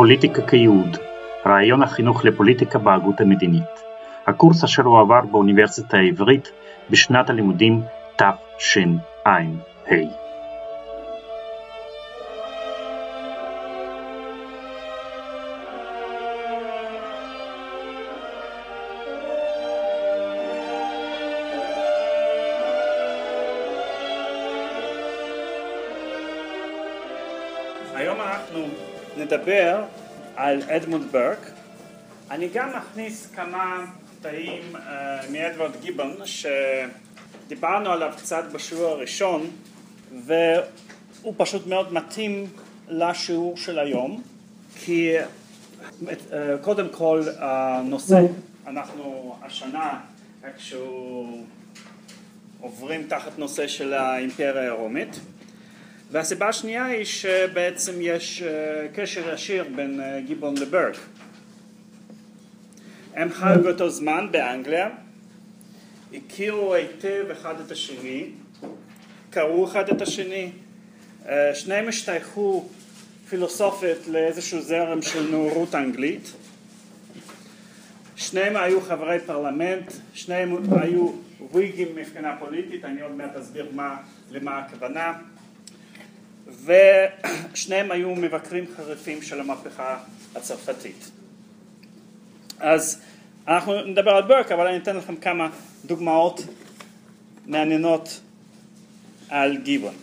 פוליטיקה כייעוד רעיון החינוך לפוליטיקה בהגות המדינית. הקורס אשר הועבר באוניברסיטה העברית בשנת הלימודים תשע"ה נדבר על אדמונד ברק. אני גם מכניס כמה קטעים uh, מאדוארד גיבון שדיברנו עליו קצת בשיעור הראשון והוא פשוט מאוד מתאים לשיעור של היום כי uh, קודם כל הנושא אנחנו השנה איכשהו עוברים תחת נושא של האימפריה הרומית והסיבה השנייה היא שבעצם יש קשר ישיר בין גיבון לברק. הם חיו באותו זמן באנגליה, הכירו היטב אחד את השני, קראו אחד את השני, שניהם השתייכו פילוסופית לאיזשהו זרם של נאורות אנגלית, שניהם היו חברי פרלמנט, שניהם היו וויגים מבחינה פוליטית, אני עוד מעט אסביר מה, למה הכוונה ושניהם היו מבקרים חריפים של המהפכה הצרפתית. אז אנחנו נדבר על ברק, אבל אני אתן לכם כמה דוגמאות מעניינות על גיבון.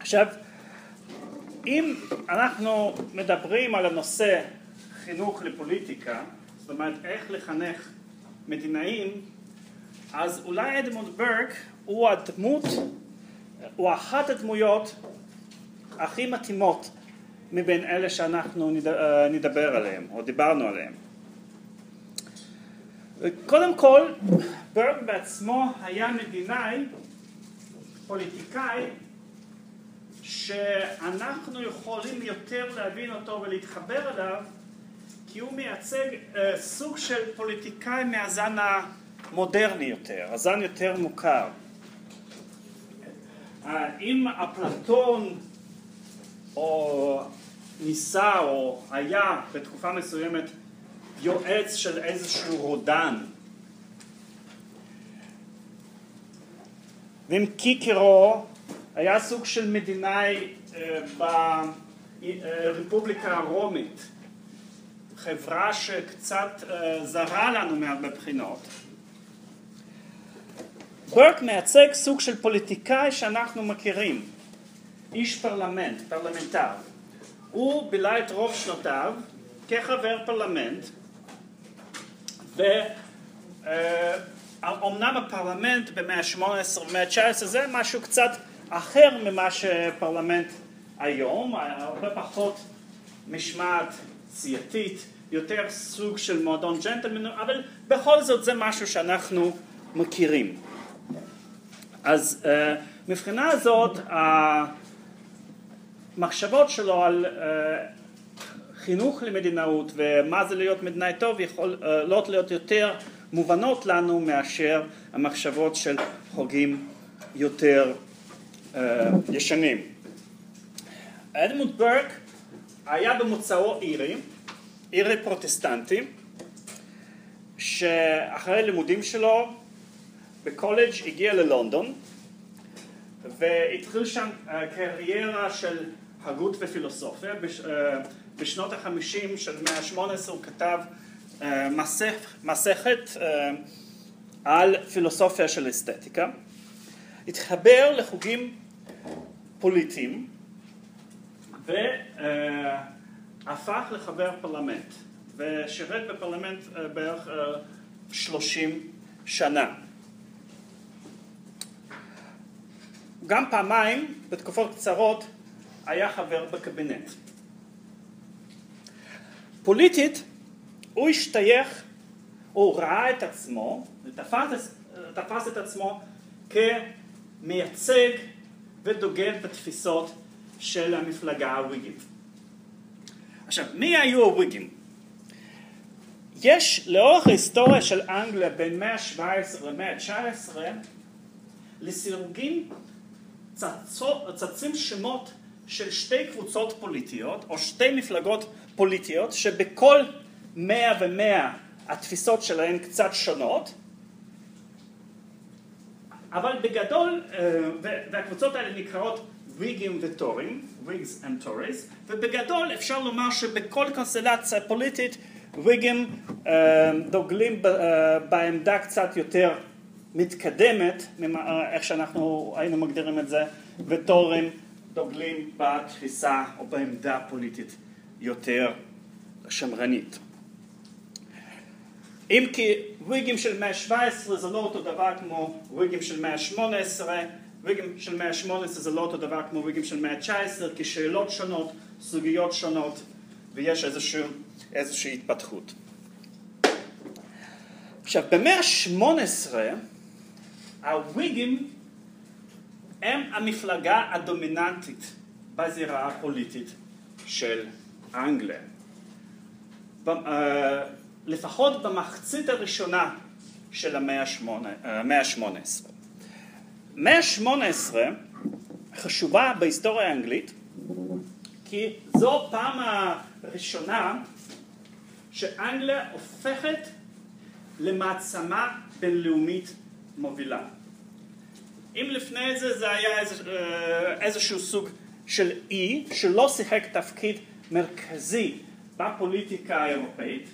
עכשיו, אם אנחנו מדברים על הנושא חינוך לפוליטיקה, זאת אומרת איך לחנך מדינאים, אז אולי אדמונד ברק הוא הדמות הוא אחת הדמויות הכי מתאימות מבין אלה שאנחנו נדבר עליהם או דיברנו עליהם. קודם כל ברק בעצמו היה מדינאי, פוליטיקאי שאנחנו יכולים יותר להבין אותו ולהתחבר אליו כי הוא מייצג סוג של פוליטיקאי מהזן המודרני יותר, הזן יותר מוכר. אם אפלטון או ניסה או היה בתקופה מסוימת יועץ של איזשהו רודן ואם קיקרו היה סוג של מדינאי ברפובליקה הרומית חברה שקצת זרה לנו מהרבה בחינות ברק מייצג סוג של פוליטיקאי שאנחנו מכירים, איש פרלמנט, פרלמנטר. הוא בילה את רוב שנותיו כחבר פרלמנט, ואומנם הפרלמנט במאה ה-18 ובמאה ה-19 זה משהו קצת אחר ממה שפרלמנט היום, הרבה פחות משמעת סיעתית, יותר סוג של מועדון ג'נטלמן, אבל בכל זאת זה משהו שאנחנו מכירים. אז uh, מבחינה הזאת המחשבות שלו על uh, חינוך למדינאות ומה זה להיות מדינאי טוב יכולות uh, להיות יותר מובנות לנו מאשר המחשבות של חוגים יותר uh, ישנים. אדמונד ברק היה במוצאו אירי, אירי פרוטסטנטי, שאחרי לימודים שלו בקולג' הגיע ללונדון והתחיל שם קריירה של הגות ופילוסופיה. בשנות החמישים של מאה ה-18 הוא כתב מסכ, מסכת על פילוסופיה של אסתטיקה. התחבר לחוגים פוליטיים והפך לחבר פרלמנט ושירת בפרלמנט בערך שלושים שנה. גם פעמיים בתקופות קצרות היה חבר בקבינט. פוליטית הוא השתייך, הוא ראה את עצמו, תפס, את עצמו כמייצג ודוגל בתפיסות של המפלגה הוויגית. עכשיו, מי היו הוויגים? יש לאורך ההיסטוריה של אנגליה בין מאה ה-17 למאה ה-19 לסירוגין צצים שמות של שתי קבוצות פוליטיות או שתי מפלגות פוליטיות שבכל מאה ומאה התפיסות שלהן קצת שונות. אבל בגדול, והקבוצות האלה נקראות ויגים וטורים, Whigs and Tories, ובגדול אפשר לומר שבכל קונסטלציה פוליטית ויגים דוגלים בעמדה קצת יותר מתקדמת, איך שאנחנו היינו מגדירים את זה, וטורים דוגלים בתפיסה או בעמדה פוליטית יותר שמרנית. אם כי ויגים של מאה ה-17 זה לא אותו דבר כמו ויגים של מאה ה-18, ויגים של מאה ה-18 זה לא אותו דבר כמו ויגים של מאה ה-19, כי שאלות שונות, סוגיות שונות, ויש איזושהי, איזושהי התפתחות. עכשיו, במאה ה-18 הוויגים הם המפלגה הדומיננטית בזירה הפוליטית של אנגליה. לפחות במחצית הראשונה של המאה ה-18. המאה ה-18 חשובה בהיסטוריה האנגלית כי זו הפעם הראשונה שאנגליה הופכת למעצמה בינלאומית מובילה. אם לפני זה זה היה איזה, איזשהו סוג של אי שלא שיחק תפקיד מרכזי בפוליטיקה האירופאית,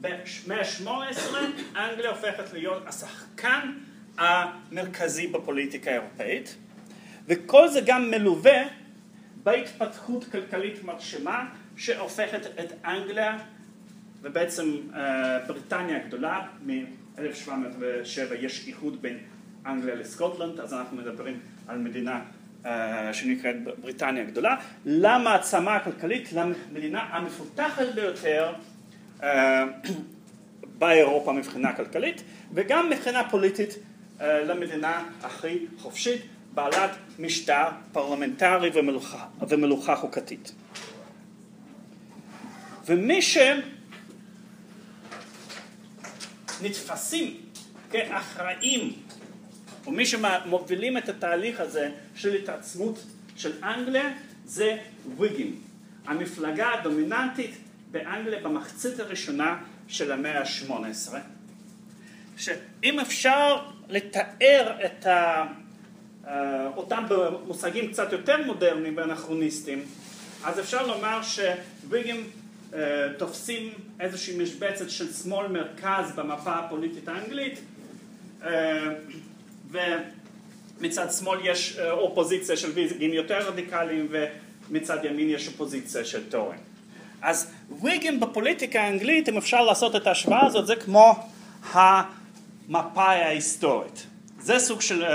במאה ה-18 אנגליה הופכת להיות השחקן המרכזי בפוליטיקה האירופאית וכל זה גם מלווה בהתפתחות כלכלית מרשימה שהופכת את אנגליה ובעצם בריטניה הגדולה מ-1707 יש איחוד בין אנגליה לסקוטלנד אז אנחנו מדברים על מדינה שנקראת בריטניה הגדולה למעצמה הכלכלית למדינה המפותחת ביותר באירופה מבחינה כלכלית וגם מבחינה פוליטית למדינה הכי חופשית בעלת משטר פרלמנטרי ומלוכה, ומלוכה חוקתית. ומי שנתפסים כאחראים או מי שמובילים את התהליך הזה של התעצמות של אנגליה זה ויגים, המפלגה הדומיננטית באנגליה במחצית הראשונה של המאה ה-18, שאם אפשר לתאר את ה... אותם במושגים קצת יותר מודרניים ואנכרוניסטיים, אז אפשר לומר שוויגים תופסים איזושהי משבצת של שמאל מרכז במפה הפוליטית האנגלית ומצד שמאל יש אופוזיציה של ויגים יותר רדיקליים ומצד ימין יש אופוזיציה של טורן. אז ויגים בפוליטיקה האנגלית, אם אפשר לעשות את ההשוואה הזאת, זה כמו המפאי ההיסטורית. זה סוג של uh,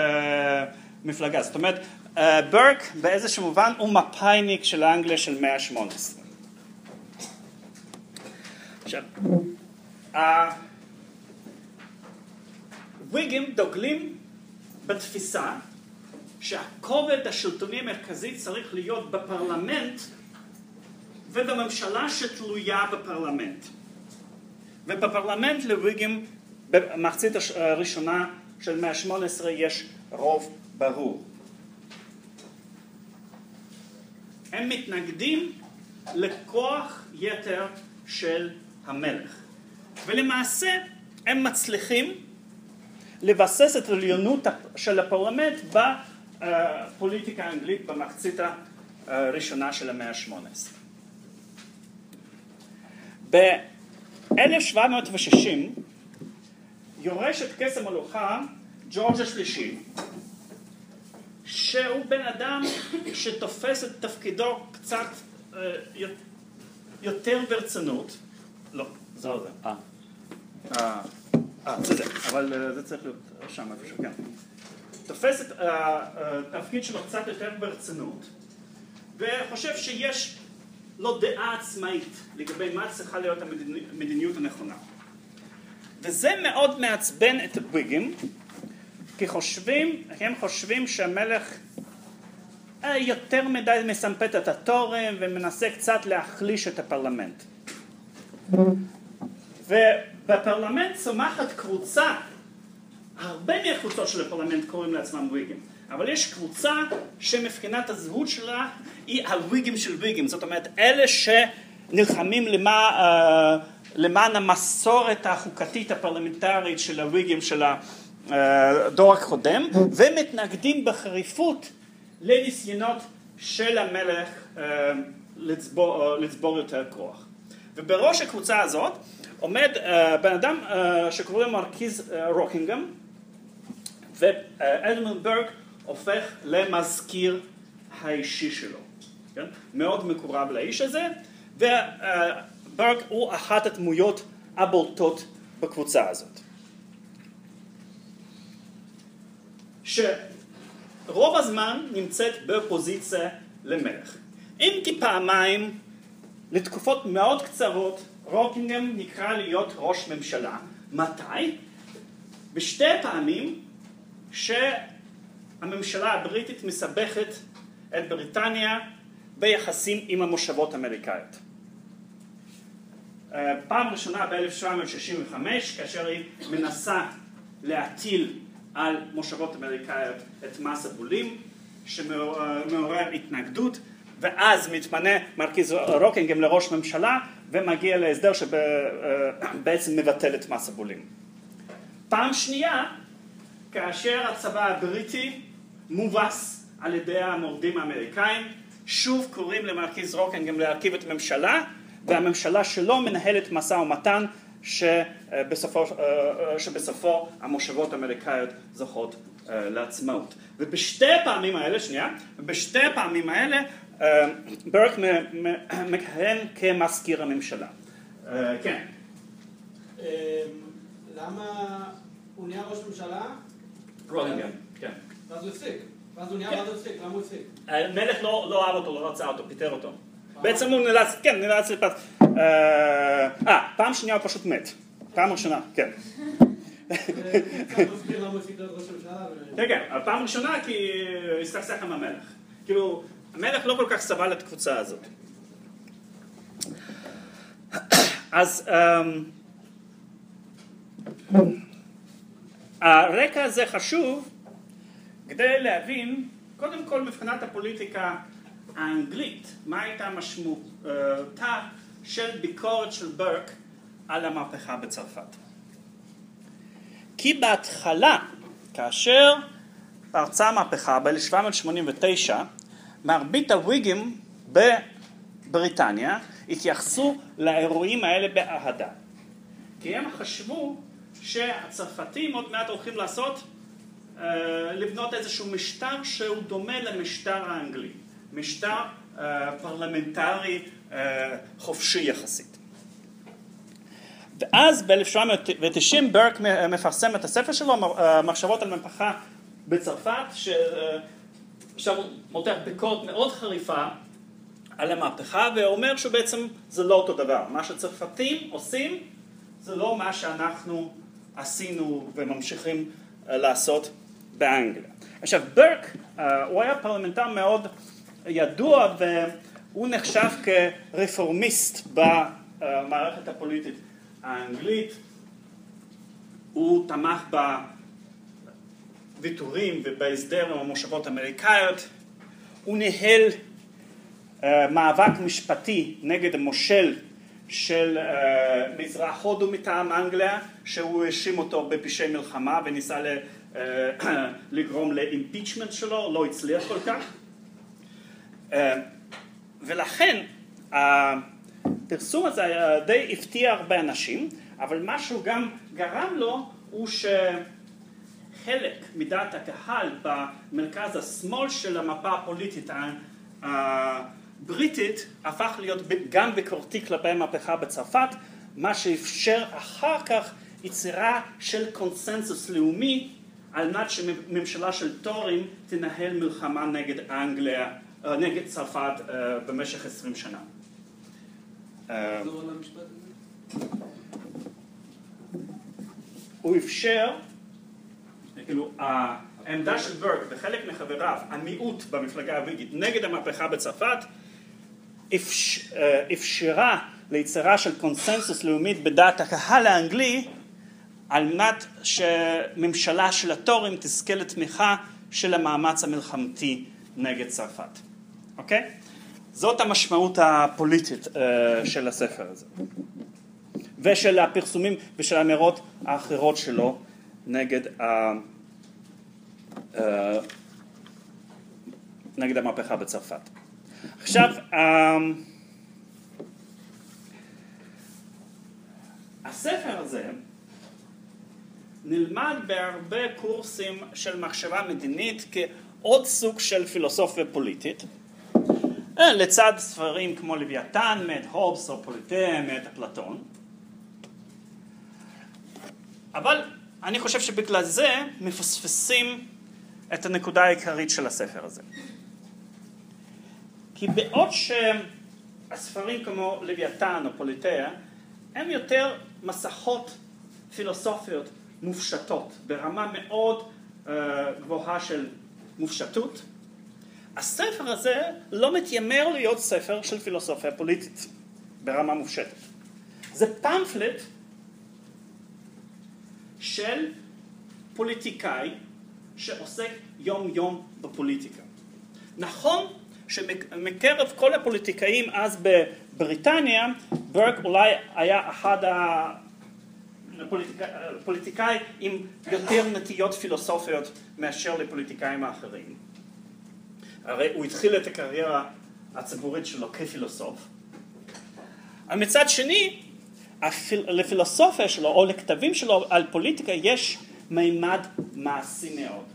מפלגה. זאת אומרת, uh, ברק באיזשהו מובן הוא מפאיניק של האנגליה של מאה ה-18. עכשיו, הוויגים דוגלים בתפיסה שהכובד השלטוני המרכזי צריך להיות בפרלמנט ובממשלה שתלויה בפרלמנט. ובפרלמנט לוויגים במחצית הראשונה של מאה ה-18 יש רוב ברור. הם מתנגדים לכוח יתר של המלך. ולמעשה הם מצליחים לבסס את עליונות של הפרלמנט בפוליטיקה האנגלית במחצית הראשונה של המאה ה-18. ב-1760 יורש את כס המלוכה ג'ורג' השלישי, שהוא בן אדם שתופס את תפקידו קצת אה, יותר ברצינות, לא, זה זה, אה, אה, אה זה, אבל אה, זה צריך להיות שם איפשהו, כן, תופס את התפקיד שלו קצת יותר ברצינות וחושב שיש לא דעה עצמאית לגבי מה צריכה להיות המדיניות הנכונה. וזה מאוד מעצבן את הוויגים, כי חושבים, הם חושבים שהמלך אה, יותר מדי מסמפת את התורם ומנסה קצת להחליש את הפרלמנט. ובפרלמנט צומחת קבוצה, הרבה מהקבוצות של הפרלמנט קוראים לעצמם וויגים, אבל יש קבוצה שמבחינת הזהות שלה היא הוויגים של ויגים, זאת אומרת אלה שנלחמים למען, אה, למען המסורת החוקתית הפרלמנטרית של הוויגים של הדור הקודם ומתנגדים בחריפות לניסיונות של המלך אה, לצבור, אה, לצבור יותר כוח. ובראש הקבוצה הזאת עומד בן אדם שקוראים לו מרקיז רוקינגהם ואדמונד ברק הופך למזכיר האישי שלו, כן? מאוד מקורב לאיש הזה, וברק הוא אחת הדמויות הבולטות בקבוצה הזאת. שרוב הזמן נמצאת בפוזיציה למלך. אם כי פעמיים, לתקופות מאוד קצרות, רוקינגהם נקרא להיות ראש ממשלה. מתי? בשתי פעמים שהממשלה הבריטית מסבכת את בריטניה ביחסים עם המושבות האמריקאיות. אה, פעם ראשונה ב-1765 כאשר היא מנסה להטיל על מושבות אמריקאיות את מס הבולים שמעורר התנגדות ואז מתמנה מרכיז רוקינגהם לראש ממשלה ומגיע להסדר שבעצם מבטל את מס הבולים. פעם שנייה כאשר הצבא הבריטי מובס על ידי המורדים האמריקאים, שוב קוראים למרכיז רוקן גם להרכיב את הממשלה, והממשלה שלו מנהלת משא ומתן שבסופו, שבסופו המושבות האמריקאיות זוכות אה, לעצמאות. ובשתי הפעמים האלה, שנייה, בשתי הפעמים האלה אה, ברק מכהן כמזכיר הממשלה. אה, כן. למה הוא נהיה ראש ממשלה גרולינגר, כן. ואז הוא הפסיק. ואז הוא נהיה, ואז הוא הפסיק. למה הוא הפסיק? המלך לא, לא אהב אותו, לא רצה אותו, פיטר אותו. בעצם הוא נאלץ, כן, נאלץ לפת... אה, אה, פעם שנייה הוא פשוט מת. פעם ראשונה, כן. כן, כן, פעם ראשונה כי הסתכסך עם המלך. כאילו, המלך לא כל כך סבל את הקבוצה הזאת. אז אמ, הרקע הזה חשוב כדי להבין קודם כל מבחינת הפוליטיקה האנגלית מה הייתה משמעותה של ביקורת של ברק על המהפכה בצרפת. כי בהתחלה כאשר פרצה המהפכה ב-1789 מרבית הוויגים בבריטניה התייחסו לאירועים האלה באהדה כי הם חשבו שהצרפתים עוד מעט הולכים לעשות, אה, לבנות איזשהו משטר שהוא דומה למשטר האנגלי, משטר אה, פרלמנטרי אה, חופשי יחסית. ואז ב-1790 ברק מפרסם את הספר שלו, מחשבות על מהפכה בצרפת, ששם הוא מותח ביקורת מאוד חריפה על המהפכה ואומר שבעצם זה לא אותו דבר, מה שצרפתים עושים זה לא מה שאנחנו עשינו וממשיכים אה, לעשות באנגליה. עכשיו ברק אה, הוא היה פרלמנטר מאוד ידוע והוא נחשב כרפורמיסט במערכת הפוליטית האנגלית, הוא תמך בוויתורים ובהסדר עם המושבות האמריקאיות, הוא ניהל אה, מאבק משפטי נגד המושל של uh, מזרח הודו מטעם אנגליה שהוא האשים אותו בפשעי מלחמה וניסה ל, uh, לגרום לאימפיצ'מנט שלו, לא הצליח כל כך. uh, ולכן הפרסום הזה די הפתיע הרבה אנשים אבל מה שהוא גם גרם לו הוא שחלק מדעת הקהל במרכז השמאל של המפה הפוליטית בריטית הפך להיות גם ביקורתי כלפי המהפכה בצרפת, מה שאפשר אחר כך יצירה של קונסנזוס לאומי על מנת שממשלה של טורים תנהל מלחמה נגד אנגליה, אה, נגד צרפת אה, במשך עשרים שנה. אה, הוא אפשר, כאילו העמדה של ברק וחלק מחבריו, המיעוט במפלגה הוויגית נגד המהפכה בצרפת אה, אפשרה ליצירה של קונסנזוס לאומית בדעת הקהל האנגלי על מנת שממשלה של הטורים תזכה לתמיכה של המאמץ המלחמתי נגד צרפת, אוקיי? זאת המשמעות הפוליטית uh, של הספר הזה. ושל הפרסומים ושל האמירות האחרות שלו נגד, uh, uh, נגד המהפכה בצרפת. עכשיו, uh, הספר הזה נלמד בהרבה קורסים של מחשבה מדינית כעוד סוג של פילוסופיה פוליטית אה, לצד ספרים כמו לוויתן מאת הובס או פוליטאה מאת אפלטון אבל אני חושב שבגלל זה מפספסים את הנקודה העיקרית של הספר הזה כי בעוד שהספרים כמו לוויתן או פוליטאה הם יותר מסכות פילוסופיות מופשטות ברמה מאוד uh, גבוהה של מופשטות הספר הזה לא מתיימר להיות ספר של פילוסופיה פוליטית ברמה מופשטת. זה פמפלט של פוליטיקאי שעוסק יום יום בפוליטיקה. נכון שמקרב כל הפוליטיקאים אז בבריטניה, ברק אולי היה אחד הפוליטיקאי עם יותר נטיות פילוסופיות מאשר לפוליטיקאים האחרים. הרי הוא התחיל את הקריירה הציבורית שלו כפילוסוף. אבל מצד שני, לפילוסופיה שלו או לכתבים שלו על פוליטיקה יש מימד מעשי מאוד.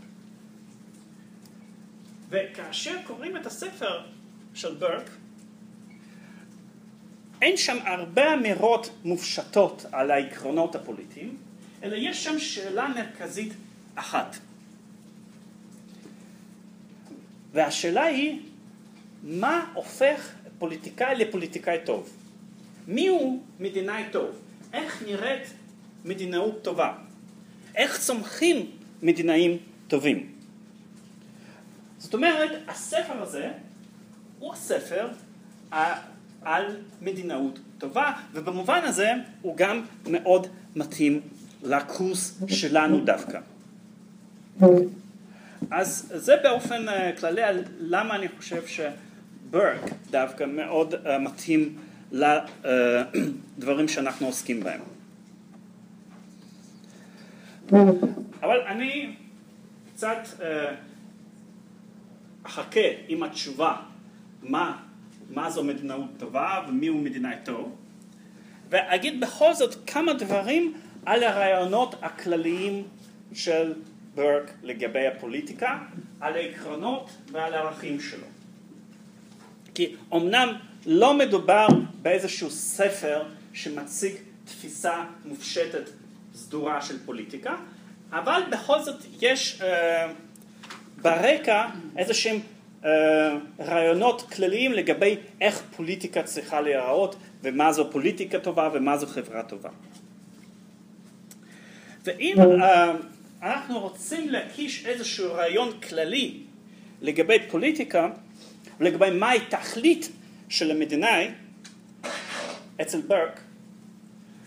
וכאשר קוראים את הספר של ברק, אין שם הרבה אמירות מופשטות על העקרונות הפוליטיים, אלא יש שם שאלה מרכזית אחת. והשאלה היא, מה הופך פוליטיקאי לפוליטיקאי טוב? מי הוא מדינאי טוב? איך נראית מדינאות טובה? איך צומחים מדינאים טובים? זאת אומרת, הספר הזה הוא הספר על מדינאות טובה, ובמובן הזה הוא גם מאוד מתאים לקורס שלנו דווקא. אז זה באופן אה, כללי על למה אני חושב שברק דווקא מאוד uh, מתאים לדברים אה, שאנחנו עוסקים בהם. אבל אני קצת uh, אחכה עם התשובה מה, מה זו מדינאות טובה ומי הוא מדינאי טוב ואגיד בכל זאת כמה דברים על הרעיונות הכלליים של ברק לגבי הפוליטיקה, על העקרונות ועל הערכים שלו. כי אמנם לא מדובר באיזשהו ספר שמציג תפיסה מופשטת סדורה של פוליטיקה, אבל בכל זאת יש אה, ברקע איזה שהם אה, רעיונות כלליים לגבי איך פוליטיקה צריכה להיראות ומה זו פוליטיקה טובה ומה זו חברה טובה. ואם אה, אנחנו רוצים להקיש איזשהו רעיון כללי לגבי פוליטיקה, לגבי מהי תכלית של המדינאי אצל ברק,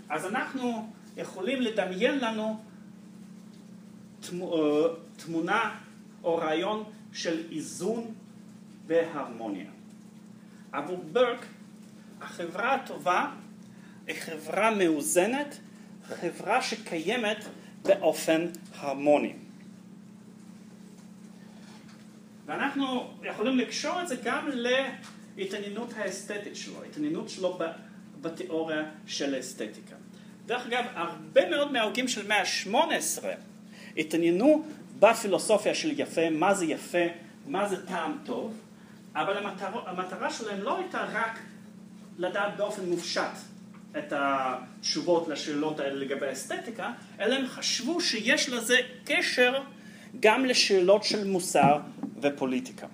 אז אנחנו יכולים לדמיין לנו אה, תמונה או רעיון של איזון והרמוניה. עבור ברק החברה הטובה היא חברה מאוזנת, חברה שקיימת באופן הרמוני. ואנחנו יכולים לקשור את זה גם להתעניינות האסתטית שלו, התעניינות שלו בתיאוריה של האסתטיקה. דרך אגב, הרבה מאוד מההוגים של מאה ה-18 התעניינו בפילוסופיה של יפה, מה זה יפה, מה זה טעם טוב, אבל המטרה, המטרה שלהם לא הייתה רק לדעת באופן מופשט את התשובות לשאלות האלה לגבי האסתטיקה, אלא הם חשבו שיש לזה קשר גם לשאלות של מוסר ופוליטיקה.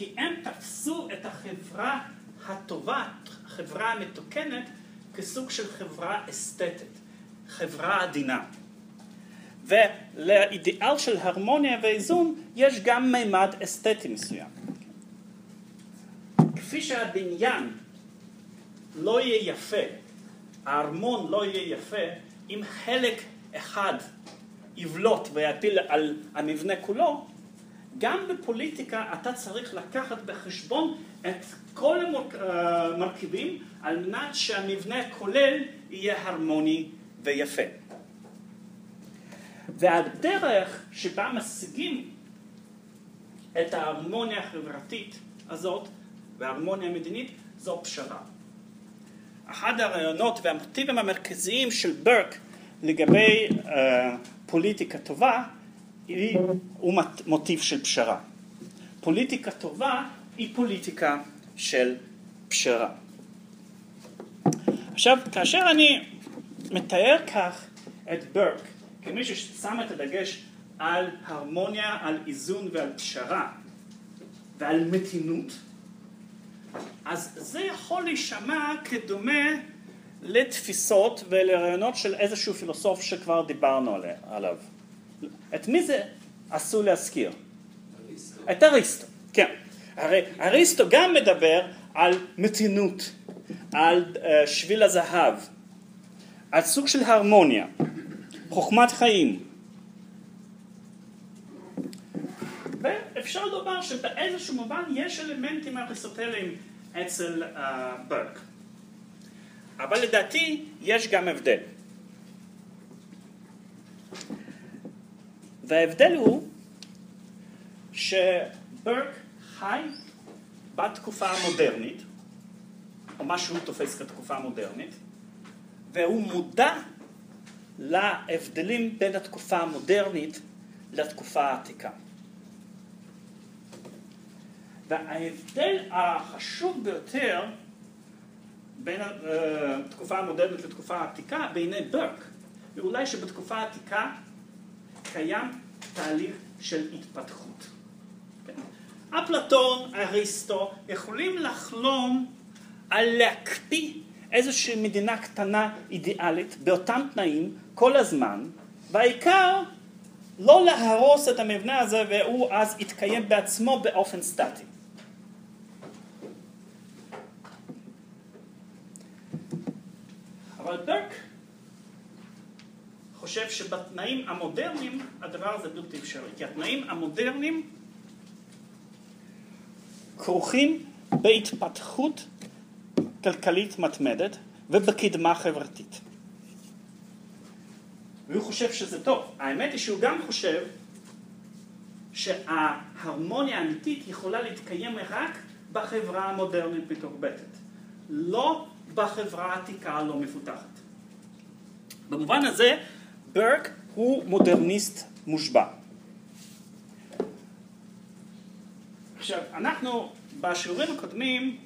כי הם תפסו את החברה הטובה, החברה המתוקנת, כסוג של חברה אסתטית, חברה עדינה. ולאידיאל של הרמוניה ואיזון יש גם מימד אסתטי מסוים. כפי שהבניין לא יהיה יפה, הארמון לא יהיה יפה, אם חלק אחד יבלוט ויפיל על המבנה כולו, גם בפוליטיקה אתה צריך לקחת בחשבון את כל המרכיבים על מנת שהמבנה הכולל יהיה הרמוני ויפה. והדרך שבה משיגים את ההרמוניה החברתית הזאת וההרמוניה המדינית זו פשרה. אחד הרעיונות והמוטיבים המרכזיים של ברק לגבי uh, פוליטיקה טובה היא, הוא מוטיב של פשרה. פוליטיקה טובה היא פוליטיקה של פשרה. עכשיו, כאשר אני מתאר כך את ברק כמי ששם את הדגש על הרמוניה, על איזון ועל פשרה ועל מתינות, אז זה יכול להישמע כדומה לתפיסות ולרעיונות של איזשהו פילוסוף שכבר דיברנו עליו. את מי זה עשוי להזכיר? אריסטו. את אריסטו, כן. הרי אריסטו גם מדבר על מתינות, על uh, שביל הזהב, על סוג של הרמוניה, חוכמת חיים. ואפשר לומר שבאיזשהו מובן יש אלמנטים אריסטוטליים אצל uh, ברק. אבל לדעתי יש גם הבדל. וההבדל הוא שברק חי בתקופה המודרנית, או מה שהוא תופס כתקופה המודרנית, והוא מודע להבדלים בין התקופה המודרנית לתקופה העתיקה. וההבדל החשוב ביותר בין התקופה המודרנית לתקופה העתיקה בעיני ברק, ואולי שבתקופה העתיקה קיים תהליך של התפתחות. כן? אפלטון, אריסטו, יכולים לחלום על להקפיא איזושהי מדינה קטנה אידיאלית באותם תנאים כל הזמן, והעיקר לא להרוס את המבנה הזה והוא אז יתקיים בעצמו באופן סטטי. אבל ברק חושב שבתנאים המודרניים הדבר הזה בלתי אפשרי, כי התנאים המודרניים כרוכים בהתפתחות כלכלית מתמדת ובקדמה חברתית. והוא חושב שזה טוב. האמת היא שהוא גם חושב שההרמוניה האמיתית יכולה להתקיים רק בחברה המודרנית מתורבתת, לא בחברה העתיקה הלא מפותחת. במובן הזה ברק הוא מודרניסט מושבע. עכשיו, אנחנו בשיעורים הקודמים,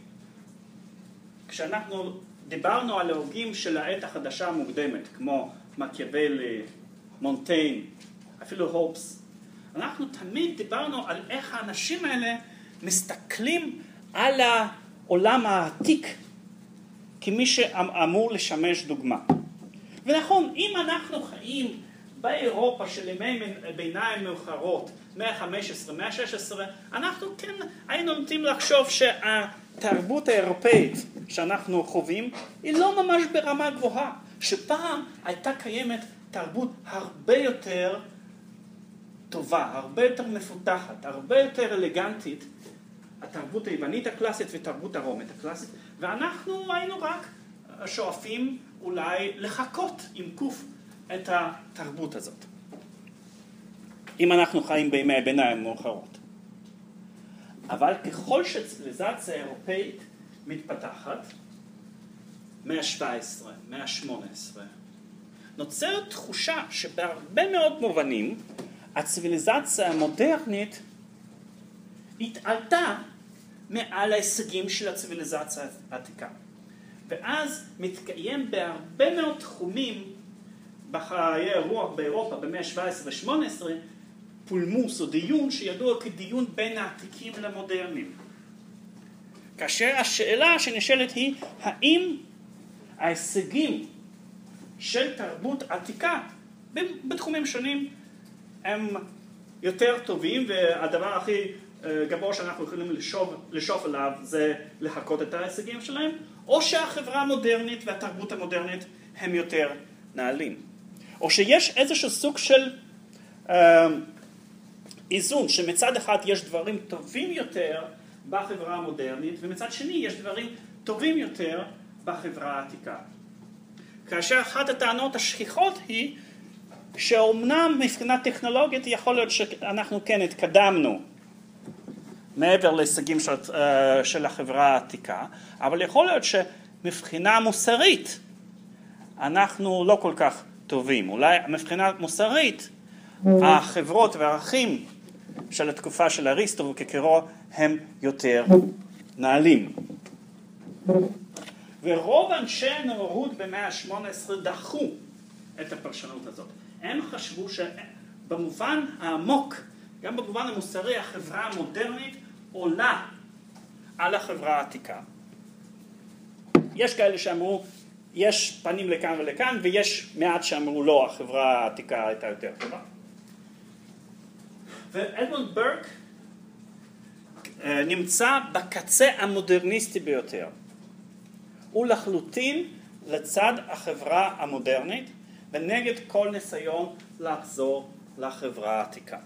כשאנחנו דיברנו על ההוגים של העת החדשה המוקדמת, כמו מקיאוולי, מונטיין, אפילו הופס, אנחנו תמיד דיברנו על איך האנשים האלה מסתכלים על העולם העתיק כמי שאמור לשמש דוגמה. ונכון, אם אנחנו חיים באירופה של ימי ביניים מאוחרות, מאה ה-15, מאה ה-16, אנחנו כן היינו נוטים לחשוב שהתרבות האירופאית שאנחנו חווים היא לא ממש ברמה גבוהה, שפעם הייתה קיימת תרבות הרבה יותר טובה, הרבה יותר מפותחת, הרבה יותר אלגנטית, התרבות היוונית הקלאסית ותרבות הרומית הקלאסית, ואנחנו היינו רק שואפים אולי לחקות עם קוף את התרבות הזאת. אם אנחנו חיים בימי הביניים מאוחרות. אבל ככל שציוויליזציה אירופאית מתפתחת, מאה ה-17, מאה ה-18, נוצרת תחושה שבהרבה מאוד מובנים הציוויליזציה המודרנית התעלתה מעל ההישגים של הציוויליזציה העתיקה. ואז מתקיים בהרבה מאוד תחומים בחיי הרוח באירופה במאה ה-17 ו-18 פולמוס או דיון שידוע כדיון בין העתיקים למודרניים. כאשר השאלה שנשאלת היא האם ההישגים של תרבות עתיקה בתחומים שונים הם יותר טובים והדבר הכי אה, גבוה שאנחנו יכולים לשאוף, לשאוף עליו זה לחקות את ההישגים שלהם או שהחברה המודרנית והתרבות המודרנית הם יותר נעלים. או שיש איזשהו סוג של אה, איזון שמצד אחד יש דברים טובים יותר בחברה המודרנית ומצד שני יש דברים טובים יותר בחברה העתיקה. כאשר אחת הטענות השכיחות היא שאומנם מבחינה טכנולוגית יכול להיות שאנחנו כן התקדמנו מעבר להישגים של, אה, של החברה העתיקה, אבל יכול להיות שמבחינה מוסרית אנחנו לא כל כך טובים. אולי מבחינה מוסרית החברות והערכים של התקופה של אריסטו וקקרו הם יותר נעלים. ורוב אנשי הנאורות במאה ה-18 דחו את הפרשנות הזאת. הם חשבו שבמובן העמוק, גם במובן המוסרי, החברה המודרנית עולה על החברה העתיקה. יש כאלה שאמרו, יש פנים לכאן ולכאן, ויש מעט שאמרו לא, החברה העתיקה הייתה יותר טובה. ואדמונד ברק אה, נמצא בקצה המודרניסטי ביותר. הוא לחלוטין לצד החברה המודרנית ונגד כל ניסיון לחזור לחברה העתיקה.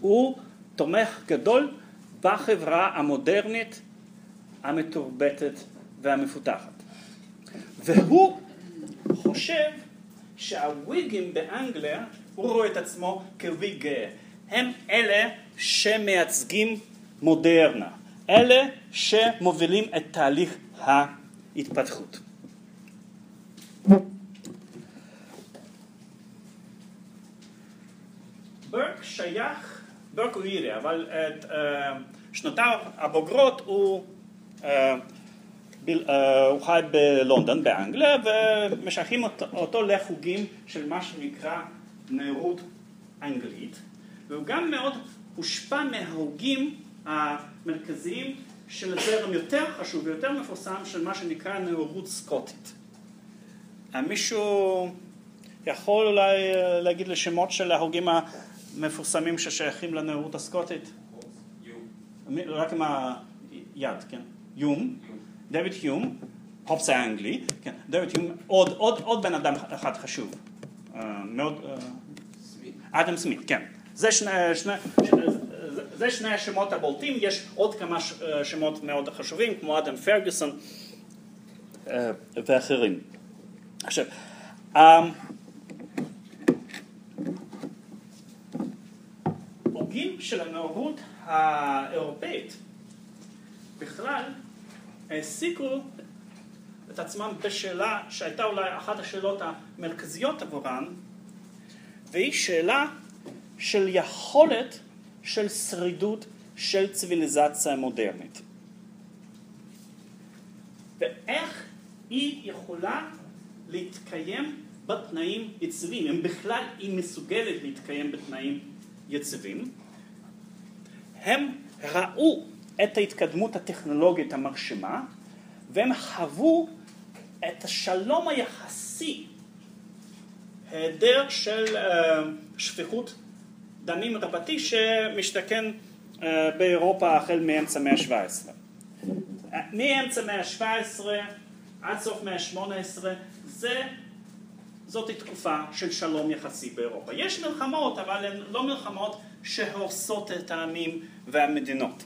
הוא תומך גדול בחברה המודרנית המתורבתת והמפותחת. והוא חושב שהוויגים באנגליה, הוא רואה את עצמו כוויג גאה. הם אלה שמייצגים מודרנה, אלה שמובילים את תהליך ההתפתחות. ברק שייך ברק הוא אירי, אבל את אה, שנותיו הבוגרות הוא, אה, אה, הוא חי בלונדון, באנגליה, ומשייכים אותו לחוגים של מה שנקרא נאורות אנגלית, והוא גם מאוד הושפע מההוגים המרכזיים של זרם יותר חשוב ויותר מפורסם של מה שנקרא נאורות סקוטית. מישהו יכול אולי להגיד לשמות של ההוגים מפורסמים ששייכים לנאורות הסקוטית? רק עם היד, כן? יום, דויד יום, הופס האנגלי, כן, דויד יום, עוד, עוד, עוד בן אדם אחד חשוב, uh, מאוד, uh, אדם סמית, כן. זה שני, שני, זה שני השמות הבולטים, יש עוד כמה שמות מאוד חשובים, כמו אדם פרגוסון ואחרים. עכשיו, ההוגים של הנאורות האירופאית. בכלל העסיקו את עצמם בשאלה שהייתה אולי אחת השאלות המרכזיות עבורם והיא שאלה של יכולת של שרידות של ציוויליזציה מודרנית. ואיך היא יכולה להתקיים בתנאים יציבים, אם בכלל היא מסוגלת להתקיים בתנאים יציבים הם ראו את ההתקדמות הטכנולוגית המרשימה והם חוו את השלום היחסי, היעדר של uh, שפיכות דמים רבתי שמשתכן uh, באירופה החל מאמצע המאה ה-17. מאמצע המאה ה-17 עד סוף המאה ה-18 זה זאת תקופה של שלום יחסי באירופה. יש מלחמות, אבל הן לא מלחמות שהורסות את העמים והמדינות.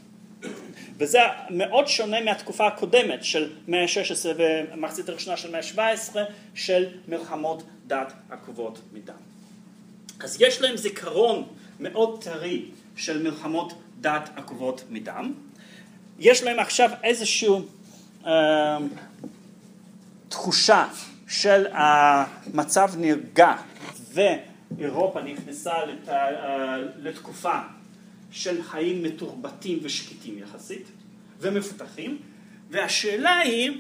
וזה מאוד שונה מהתקופה הקודמת של מאה ה-16 ומחצית הראשונה של מאה ה-17 של מלחמות דת עקובות מדם. אז יש להם זיכרון מאוד טרי של מלחמות דת עקובות מדם. יש להם עכשיו איזושהי אה, תחושה של המצב נרגע ואירופה נכנסה לת... לתקופה של חיים מתורבתים ושקטים יחסית ומפותחים והשאלה היא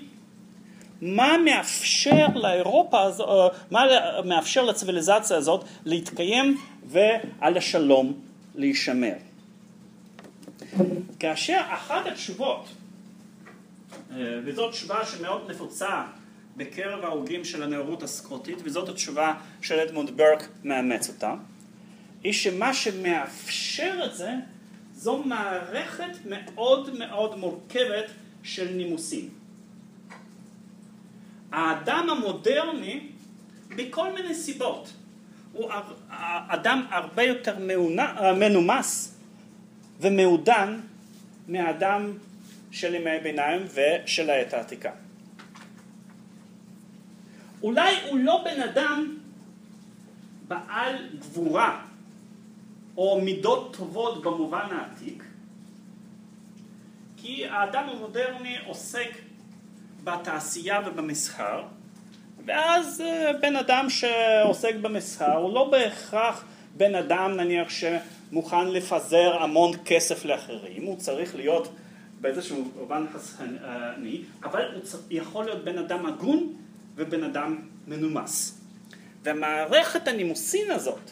מה מאפשר לאירופה הזאת, מה מאפשר לציוויליזציה הזאת להתקיים ועל השלום להישמר. כאשר אחת התשובות, וזאת תשובה שמאוד נפוצה בקרב ההוגים של הנאורות הסקוטית, וזאת התשובה של אדמונד ברק מאמץ אותה, היא שמה שמאפשר את זה זו מערכת מאוד מאוד מורכבת של נימוסים. האדם המודרני, בכל מיני סיבות, הוא אדם הרבה יותר מנומס ומעודן מהאדם של ימי הביניים ושל העת העתיקה. אולי הוא לא בן אדם בעל גבורה או מידות טובות במובן העתיק, כי האדם המודרני עוסק בתעשייה ובמסחר, ואז אה, בן אדם שעוסק במסחר הוא לא בהכרח בן אדם נניח שמוכן לפזר המון כסף לאחרים, הוא צריך להיות באיזשהו מובן חסכני, אבל הוא יכול להיות בן אדם הגון ובן אדם מנומס. ומערכת הנימוסין הזאת,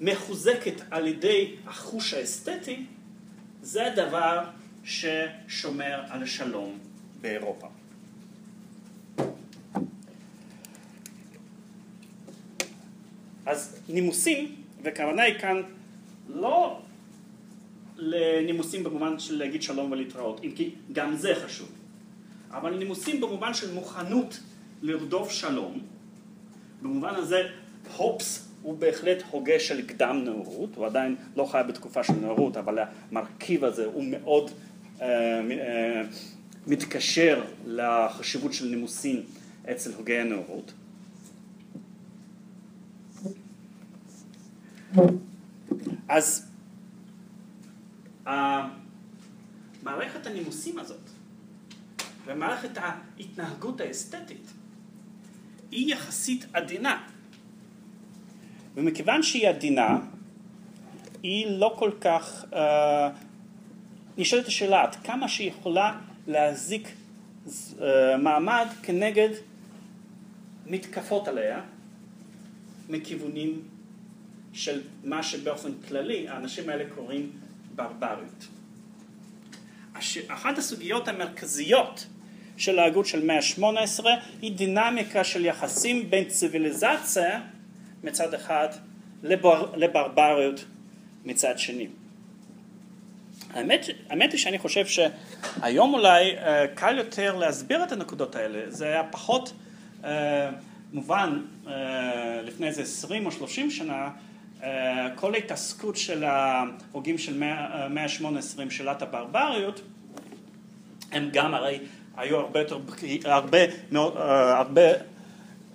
שמחוזקת על ידי החוש האסתטי, זה הדבר ששומר על השלום באירופה. אז נימוסים, וכוונה היא כאן לא לנימוסים במובן של להגיד שלום ולהתראות, אם כי גם זה חשוב, אבל נימוסים במובן של מוכנות לרדוף שלום, במובן הזה הופס הוא בהחלט הוגה של קדם נאורות, הוא עדיין לא חי בתקופה של נאורות, אבל המרכיב הזה הוא מאוד אה, אה, מתקשר לחשיבות של נימוסין אצל הוגי הנאורות. אז מערכת הנימוסים הזאת ומערכת ההתנהגות האסתטית היא יחסית עדינה. ומכיוון שהיא עדינה, היא לא כל כך, uh, נשאלת השאלה עד כמה שהיא יכולה להזיק uh, מעמד כנגד מתקפות עליה מכיוונים של מה שבאופן כללי האנשים האלה קוראים ברבריות. אחת הסוגיות המרכזיות של ההגות של מאה ה-18 היא דינמיקה של יחסים בין ציוויליזציה מצד אחד לבר, לברבריות מצד שני. האמת, האמת היא שאני חושב שהיום אולי uh, קל יותר להסביר את הנקודות האלה, זה היה פחות uh, מובן uh, לפני איזה 20 או 30 שנה אה, כל ההתעסקות של ההוגים של מאה ה-18 עם שאלת הברבריות, הם גם הרי היו הרבה יותר, הרבה, אה, הרבה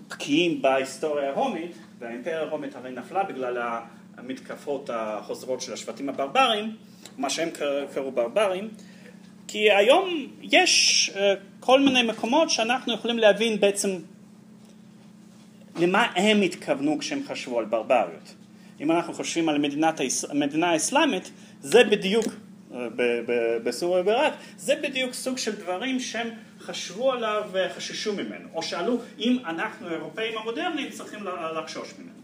בקיאים בהיסטוריה הרומית, והאימפריה הרומית הרי נפלה בגלל המתקפות החוזרות של השבטים הברברים, מה שהם קראו ברברים, כי היום יש אה, כל מיני מקומות שאנחנו יכולים להבין בעצם למה הם התכוונו כשהם חשבו על ברבריות. אם אנחנו חושבים על מדינת, המדינה האסלאמית, זה בדיוק, בסוריה ובעיראק, זה בדיוק סוג של דברים שהם חשבו עליו וחששו ממנו, או שאלו אם אנחנו האירופאים המודרניים צריכים לחשוש ממנו.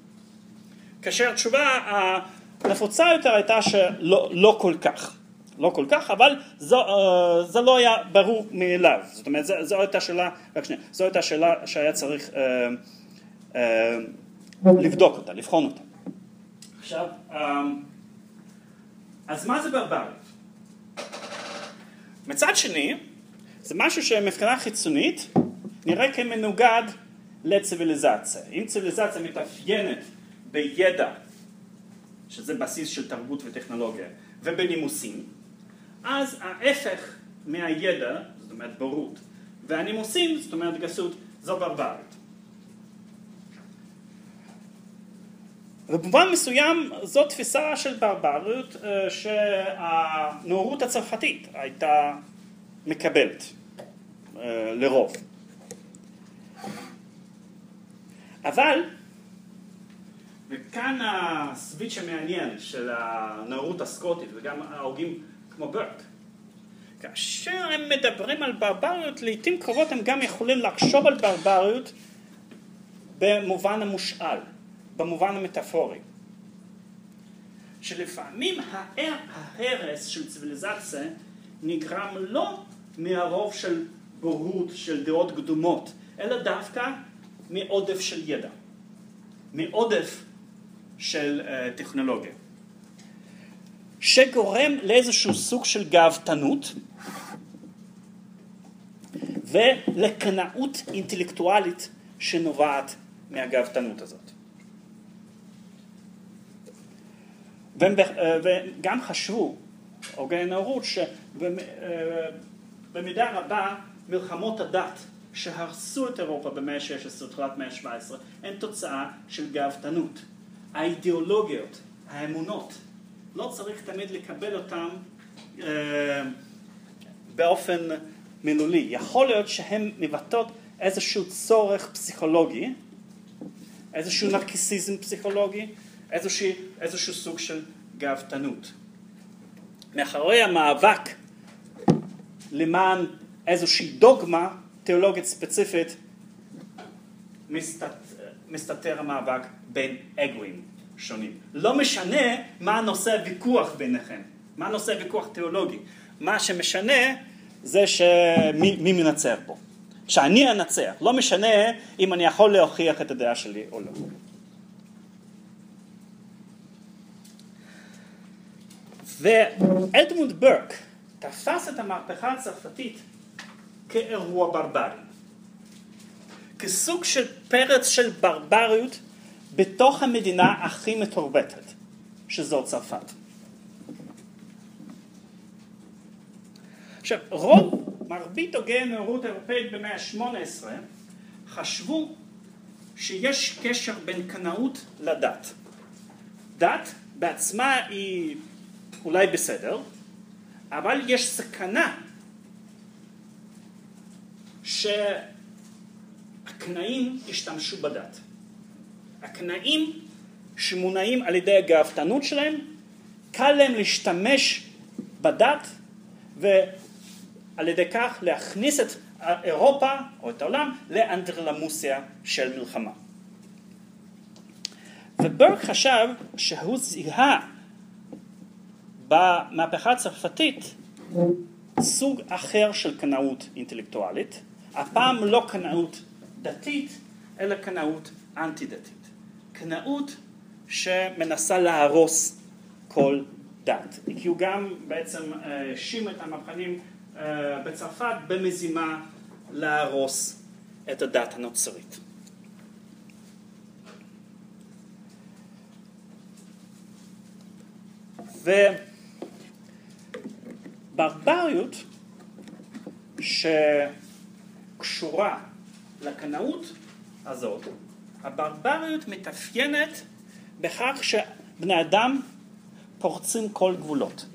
כאשר התשובה הנפוצה יותר הייתה שלא לא כל כך, לא כל כך, אבל זו, uh, זה לא היה ברור מאליו, זאת אומרת זו, זו הייתה שאלה, רק שנייה, זו הייתה שאלה שהיה צריך uh, לבדוק אותה, לבחון אותה. עכשיו, אז מה זה ברבריות? מצד שני, זה משהו שמבחינה חיצונית נראה כמנוגד לציוויליזציה. אם ציוויליזציה מתאפיינת בידע, שזה בסיס של תרבות וטכנולוגיה, ובנימוסים, אז ההפך מהידע, זאת אומרת בורות, והנימוסים, זאת אומרת גסות, זו ברבריות. ובמובן מסוים זו תפיסה של ברבריות אה, שהנאורות הצרפתית הייתה מקבלת אה, לרוב. אבל, וכאן הסוויץ' המעניין של הנאורות הסקוטית וגם ההוגים כמו ברק, כאשר הם מדברים על ברבריות, לעיתים קרובות הם גם יכולים לחשוב על ברבריות במובן המושאל. במובן המטאפורי. שלפעמים ההרס של ציוויליזציה נגרם לא מהרוב של בורות, של דעות קדומות, אלא דווקא מעודף של ידע, מעודף של uh, טכנולוגיה, שגורם לאיזשהו סוג של גאוותנות ולקנאות אינטלקטואלית שנובעת מהגאוותנות הזאת. והם, אה, וגם חשבו, הוגי הנאורות, שבמידה רבה מלחמות הדת שהרסו את אירופה במאה ה-16, תחילת מאה ה-17, הן תוצאה של גאוותנות. האידיאולוגיות, האמונות, לא צריך תמיד לקבל אותן אה, באופן מילולי. יכול להיות שהן מבטאות איזשהו צורך פסיכולוגי, איזשהו נרקיסיזם פסיכולוגי, איזשהו, איזשהו סוג של גאוותנות. מאחורי המאבק למען איזושהי דוגמה תיאולוגית ספציפית מסתת, מסתתר המאבק בין אגואים שונים. לא משנה מה נושא הוויכוח ביניכם, מה נושא הוויכוח תיאולוגי. מה שמשנה זה שמי מי מנצח פה. שאני אנצח, לא משנה אם אני יכול להוכיח את הדעה שלי או לא. ואדמונד ברק תפס את המהפכה הצרפתית כאירוע ברברי. כסוג של פרץ של ברבריות בתוך המדינה הכי מתורבתת, שזו צרפת. עכשיו, רוב, מרבית הוגי הנאורות האירופאית במאה ה-18 חשבו שיש קשר בין קנאות לדת. דת בעצמה היא אולי בסדר, אבל יש סכנה שהקנאים ישתמשו בדת. הקנאים שמונעים על ידי הגאוותנות שלהם, קל להם להשתמש בדת ועל ידי כך להכניס את אירופה או את העולם לאנדרלמוסיה של מלחמה. וברק חשב שהוא זיהה במהפכה הצרפתית סוג אחר של קנאות אינטלקטואלית, הפעם לא קנאות דתית, אלא קנאות אנטי דתית. קנאות שמנסה להרוס כל דת. כי הוא גם בעצם האשים את המהפכנים אה, בצרפת במזימה להרוס את הדת הנוצרית. וברבריות שקשורה לקנאות הזאת, הברבריות מתאפיינת בכך שבני אדם פורצים כל גבולות.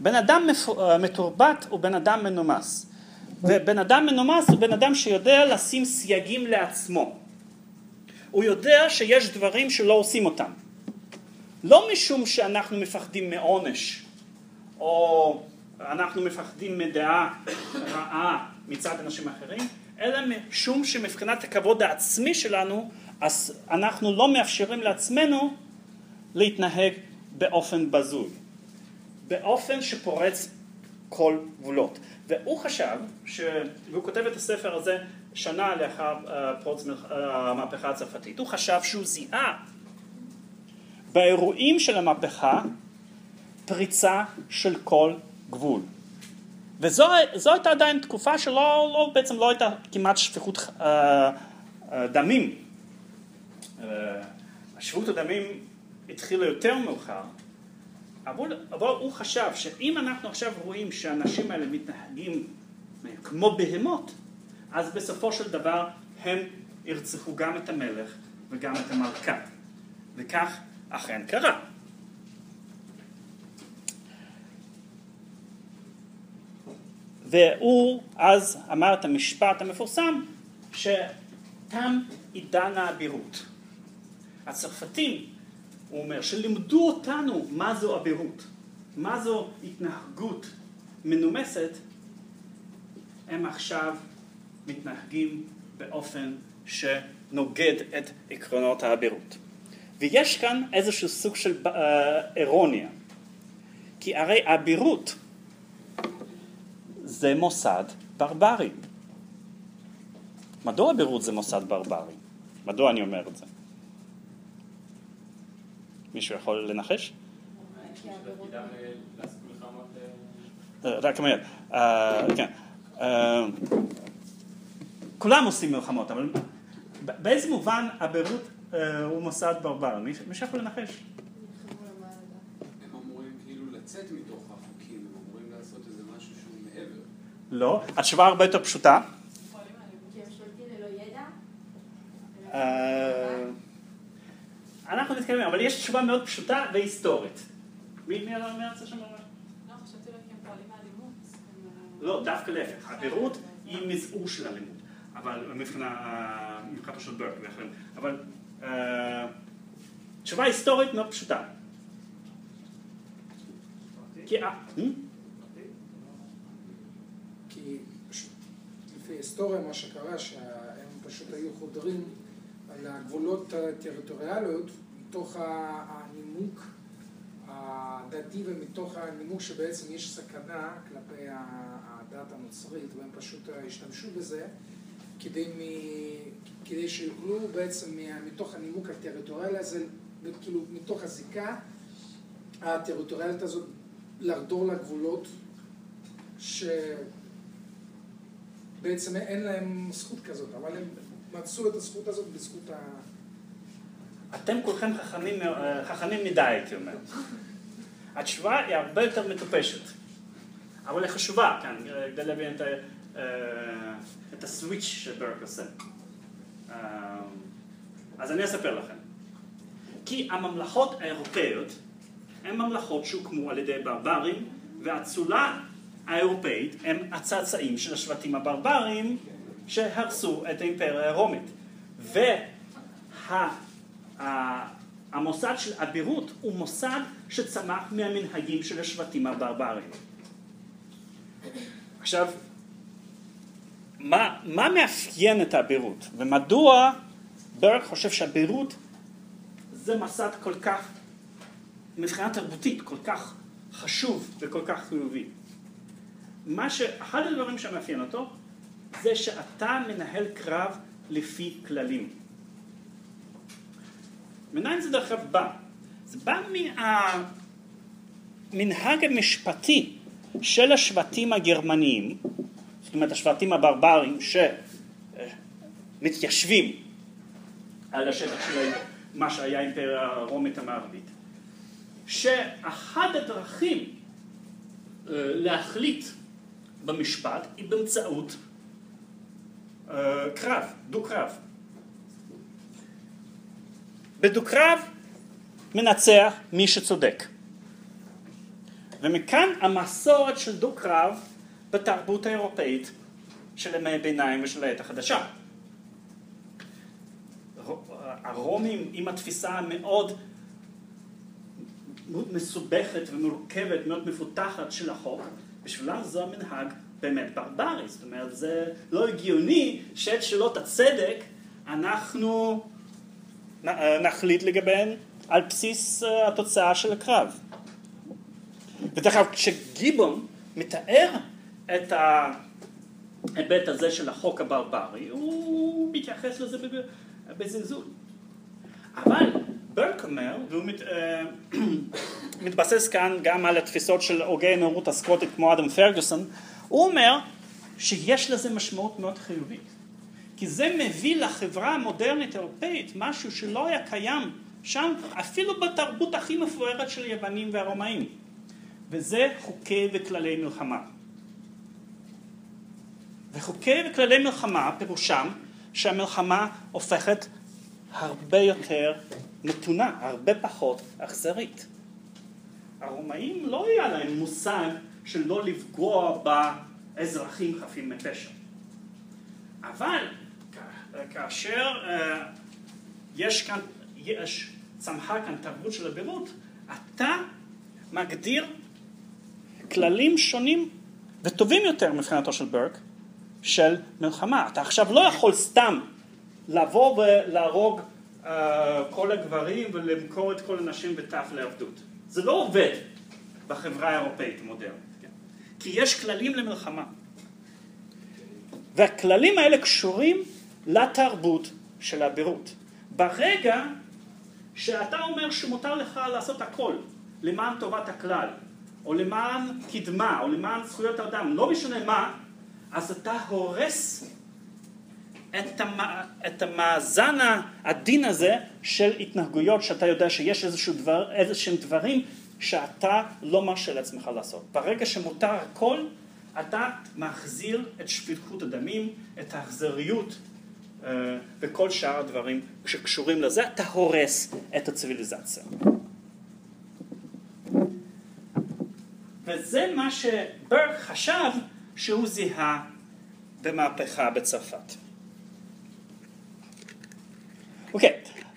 בן אדם אה, מתורבת הוא בן אדם מנומס, ובן אדם מנומס הוא בן אדם שיודע לשים סייגים לעצמו. הוא יודע שיש דברים שלא עושים אותם. לא משום שאנחנו מפחדים מעונש, או אנחנו מפחדים מדעה רעה מצד אנשים אחרים, אלא משום שמבחינת הכבוד העצמי שלנו, אז אנחנו לא מאפשרים לעצמנו להתנהג באופן בזוי, באופן שפורץ כל גבולות. והוא חשב, ש... והוא כותב את הספר הזה שנה לאחר uh, פרוץ uh, המהפכה הצרפתית, הוא חשב שהוא זיהה באירועים של המהפכה פריצה של כל גבול. וזו הייתה עדיין תקופה שלא לא, בעצם לא הייתה כמעט שפיכות uh, uh, דמים. Uh, שפיכות הדמים התחילה יותר מאוחר, אבל, אבל הוא חשב שאם אנחנו עכשיו רואים שהאנשים האלה מתנהגים כמו בהמות, אז בסופו של דבר הם ירצחו גם את המלך וגם את המלכה. וכך אכן קרה. והוא אז אמר את המשפט המפורסם שתם עידן האבירות. הצרפתים הוא אומר, שלימדו אותנו מה זו אבירות, מה זו התנהגות מנומסת, הם עכשיו מתנהגים באופן שנוגד את עקרונות האבירות. ויש כאן איזשהו סוג של אה, אירוניה, כי הרי אבירות זה מוסד ברברי. מדוע אבירות זה מוסד ברברי? מדוע אני אומר את זה? מישהו יכול לנחש? רק מיד, כן. כולם עושים מלחמות, אבל באיזה מובן הבירות אה, הוא מוסד ברבר? מי שיכול לנחש? הם אמורים כאילו לצאת מתוך החוקים, הם אמורים לעשות איזה משהו שהוא מעבר. לא. התשובה הרבה יותר פשוטה. אה, אנחנו מתקדמים, אבל יש תשובה מאוד פשוטה והיסטורית. מי רוצה שם? לא, חשבתי רק כי הם פועלים מאלימות. הם, לא, דווקא להפך. הבירות היא מזעור של אלימות. אבל מבחינה, מבחינתו של ברק ואחרים. אבל אה, תשובה היסטורית מאוד פשוטה. כי... אה? כי פשוט לפי ההיסטוריה מה שקרה שהם פשוט היו חודרים על הגבולות הטריטוריאליות מתוך הנימוק הדתי ומתוך הנימוק שבעצם יש סכנה כלפי הדת הנוצרית והם פשוט השתמשו בזה כדי, מ... כדי שיוכלו בעצם מתוך הנימוק הטריטוריאלי הזה כאילו מתוך הזיקה הטריטוריאלית הזאת לחדור לגבולות שבעצם אין להם זכות כזאת, אבל הם מצאו את הזכות הזאת בזכות ה... אתם כולכם חכמים, אה, חכמים מדי, הייתי אומר. התשובה היא הרבה יותר מטופשת, אבל היא חשובה כאן, כדי להבין את, ה, אה, את הסוויץ' שברק עושה. אה, אז אני אספר לכם. כי הממלכות האירופאיות הן ממלכות שהוקמו על ידי ברברים, והאצולה האירופאית הם הצאצאים של השבטים הברברים שהרסו את האימפריה הרומית. והמוסד של אבירות הוא מוסד שצמח מהמנהגים של השבטים הברברים. עכשיו, מה, מה מאפיין את האבירות ומדוע ברק חושב שהאבירות זה מסד כל כך, מבחינה תרבותית, כל כך חשוב וכל כך חיובי. מה ש... אחד הדברים שמאפיין אותו זה שאתה מנהל קרב לפי כללים. מניין זה דרך אגב בא? זה בא מהמנהג המשפטי של השבטים הגרמניים, זאת אומרת השבטים הברברים שמתיישבים על השטח של מה שהיה אימפריה הרומית המערבית, שאחד הדרכים אה, להחליט במשפט היא באמצעות אה, קרב, דו-קרב. בדו-קרב מנצח מי שצודק. ומכאן המסורת של דו-קרב בתרבות האירופאית של ימי הביניים ושל העת החדשה. הרומים עם התפיסה המאוד מאוד מסובכת ומורכבת, מאוד מפותחת של החוק, בשבילם זו המנהג באמת ברברי, זאת אומרת זה לא הגיוני שאת שאלות הצדק אנחנו נחליט לגביהן על בסיס אה, התוצאה של הקרב. ודרך אגב כשגיבון מתאר את ההיבט הזה של החוק הברברי הוא מתייחס לזה בזלזול. אבל ברק אומר, והוא מת, אה, מתבסס כאן גם על התפיסות של הוגי הנאורות הסקוטית כמו אדם פרגוסון, הוא אומר שיש לזה משמעות מאוד חיובית. כי זה מביא לחברה המודרנית האירופאית משהו שלא היה קיים שם אפילו בתרבות הכי מפוארת של יוונים והרומאים. וזה חוקי וכללי מלחמה. וחוקי וכללי מלחמה פירושם שהמלחמה הופכת הרבה יותר מתונה, הרבה פחות אכזרית. הרומאים לא היה להם מושג של לא לפגוע באזרחים חפים מפשע. אבל כאשר uh, יש כאן, יש, צמחה כאן תרבות של הבירות, אתה מגדיר כללים שונים וטובים יותר מבחינתו של ברק של מלחמה. אתה עכשיו לא יכול סתם לבוא ולהרוג uh, כל הגברים ולמכור את כל הנשים בטף לעבדות. זה לא עובד בחברה האירופאית המודרנית, כן? כי יש כללים למלחמה. והכללים האלה קשורים לתרבות של הבירות. ברגע שאתה אומר שמותר לך לעשות הכל למען טובת הכלל, או למען קדמה, או למען זכויות אדם, לא משנה מה, אז אתה הורס את, המ... את המאזן העדין הזה של התנהגויות שאתה יודע שיש איזשהו דבר, איזשהם דברים שאתה לא מרשה לעצמך לעשות. ברגע שמותר הכל, אתה מחזיר את שפיכות הדמים, את האכזריות אה, וכל שאר הדברים שקשורים לזה, אתה הורס את הציוויליזציה. וזה מה שברק חשב שהוא זיהה במהפכה בצרפת. אוקיי,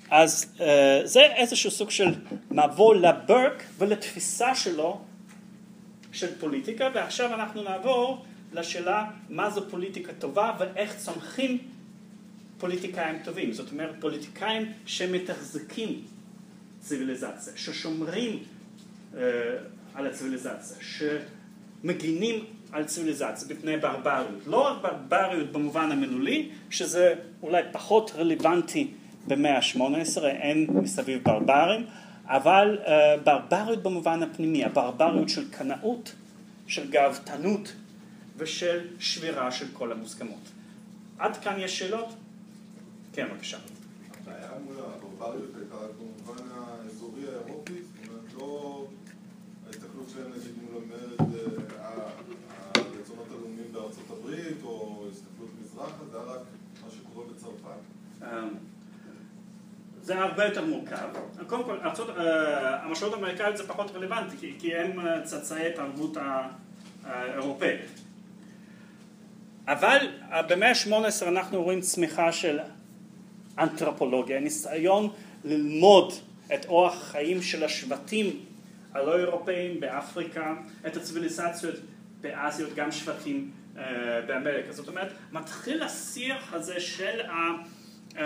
אז uh, זה איזשהו סוג של מבוא לברק ולתפיסה שלו של פוליטיקה, ועכשיו אנחנו נעבור לשאלה מה זו פוליטיקה טובה ואיך צומחים פוליטיקאים טובים. זאת אומרת, פוליטיקאים שמתחזקים ציוויליזציה, ששומרים uh, על הציוויליזציה, שמגינים על ציוויליזציה בפני ברבריות. לא רק ברבריות במובן המילולי, שזה אולי פחות רלוונטי במאה ה-18, אין מסביב ברברים, אבל uh, ברבריות במובן הפנימי, הברבריות של קנאות, של גאוותנות ושל שבירה של כל המוסכמות. עד כאן יש שאלות? כן, בבקשה. הבעיה מול הברבריות הייתה במובן האזורי האירופי, זאת אומרת לא ההסתכלות שלהם נגיד מול המרד, אה, הרצונות הלאומיים בארצות הברית או הסתכלות מזרחה, זה היה רק מה שקורה בצרפת. זה הרבה יותר מורכב. קודם כל, ארצות, אה, המשמעות האמריקאית זה פחות רלוונטי, כי, כי הם אה, צאצאי תרבות האירופאית. אבל אה, במאה ה-18 אנחנו רואים צמיחה של אנתרופולוגיה, ניסיון ללמוד את אורח החיים של השבטים הלא אירופאים באפריקה, את הציוויליזציות באסיות, גם שבטים uh, באמריקה. זאת אומרת, מתחיל השיח הזה של, ה, uh,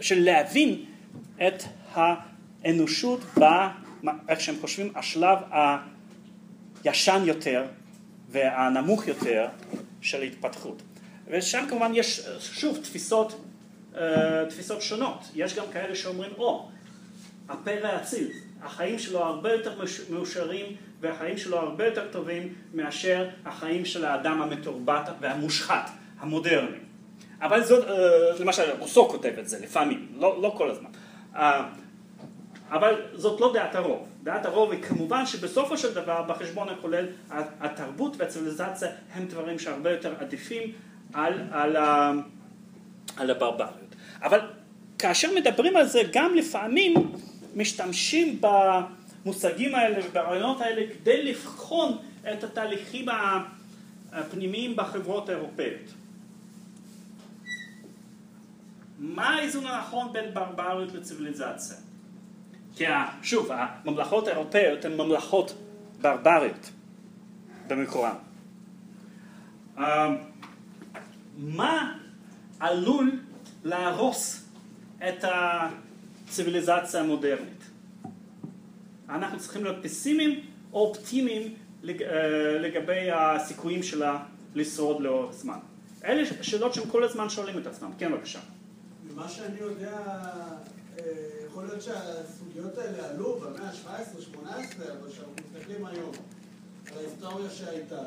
של להבין את האנושות באיך שהם חושבים, השלב הישן יותר והנמוך יותר של התפתחות. ושם כמובן יש שוב תפיסות, uh, תפיסות שונות. יש גם כאלה שאומרים, או, הפרא האציל, החיים שלו הרבה יותר מאושרים והחיים שלו הרבה יותר טובים מאשר החיים של האדם המתורבת והמושחת, המודרני. אבל זאת, uh, למשל, רוסו כותב את זה לפעמים, לא, לא כל הזמן. Uh, אבל זאת לא דעת הרוב. דעת הרוב היא כמובן שבסופו של דבר בחשבון הכולל התרבות והציוויליזציה הם דברים שהרבה יותר עדיפים על, על, על הברבריות. אבל כאשר מדברים על זה גם לפעמים משתמשים במושגים האלה וברעיונות האלה כדי לבחון את התהליכים הפנימיים בחברות האירופאיות. מה האיזון הנכון בין ברבריות לציוויליזציה? כי שוב, הממלכות האירופאיות הן ממלכות ברבריות במקורן. אה, מה עלול להרוס את הציוויליזציה המודרנית? אנחנו צריכים להיות פסימיים או אופטימיים אה, לגבי הסיכויים שלה לשרוד לאורך זמן. אלה שאלות שהם כל הזמן שואלים את עצמם. כן, בבקשה. ממה שאני יודע, אה, יכול להיות שהסוגיות האלה עלו במאה ה-17-18, אבל כשאנחנו מסתכלים היום על ההיסטוריה שהייתה,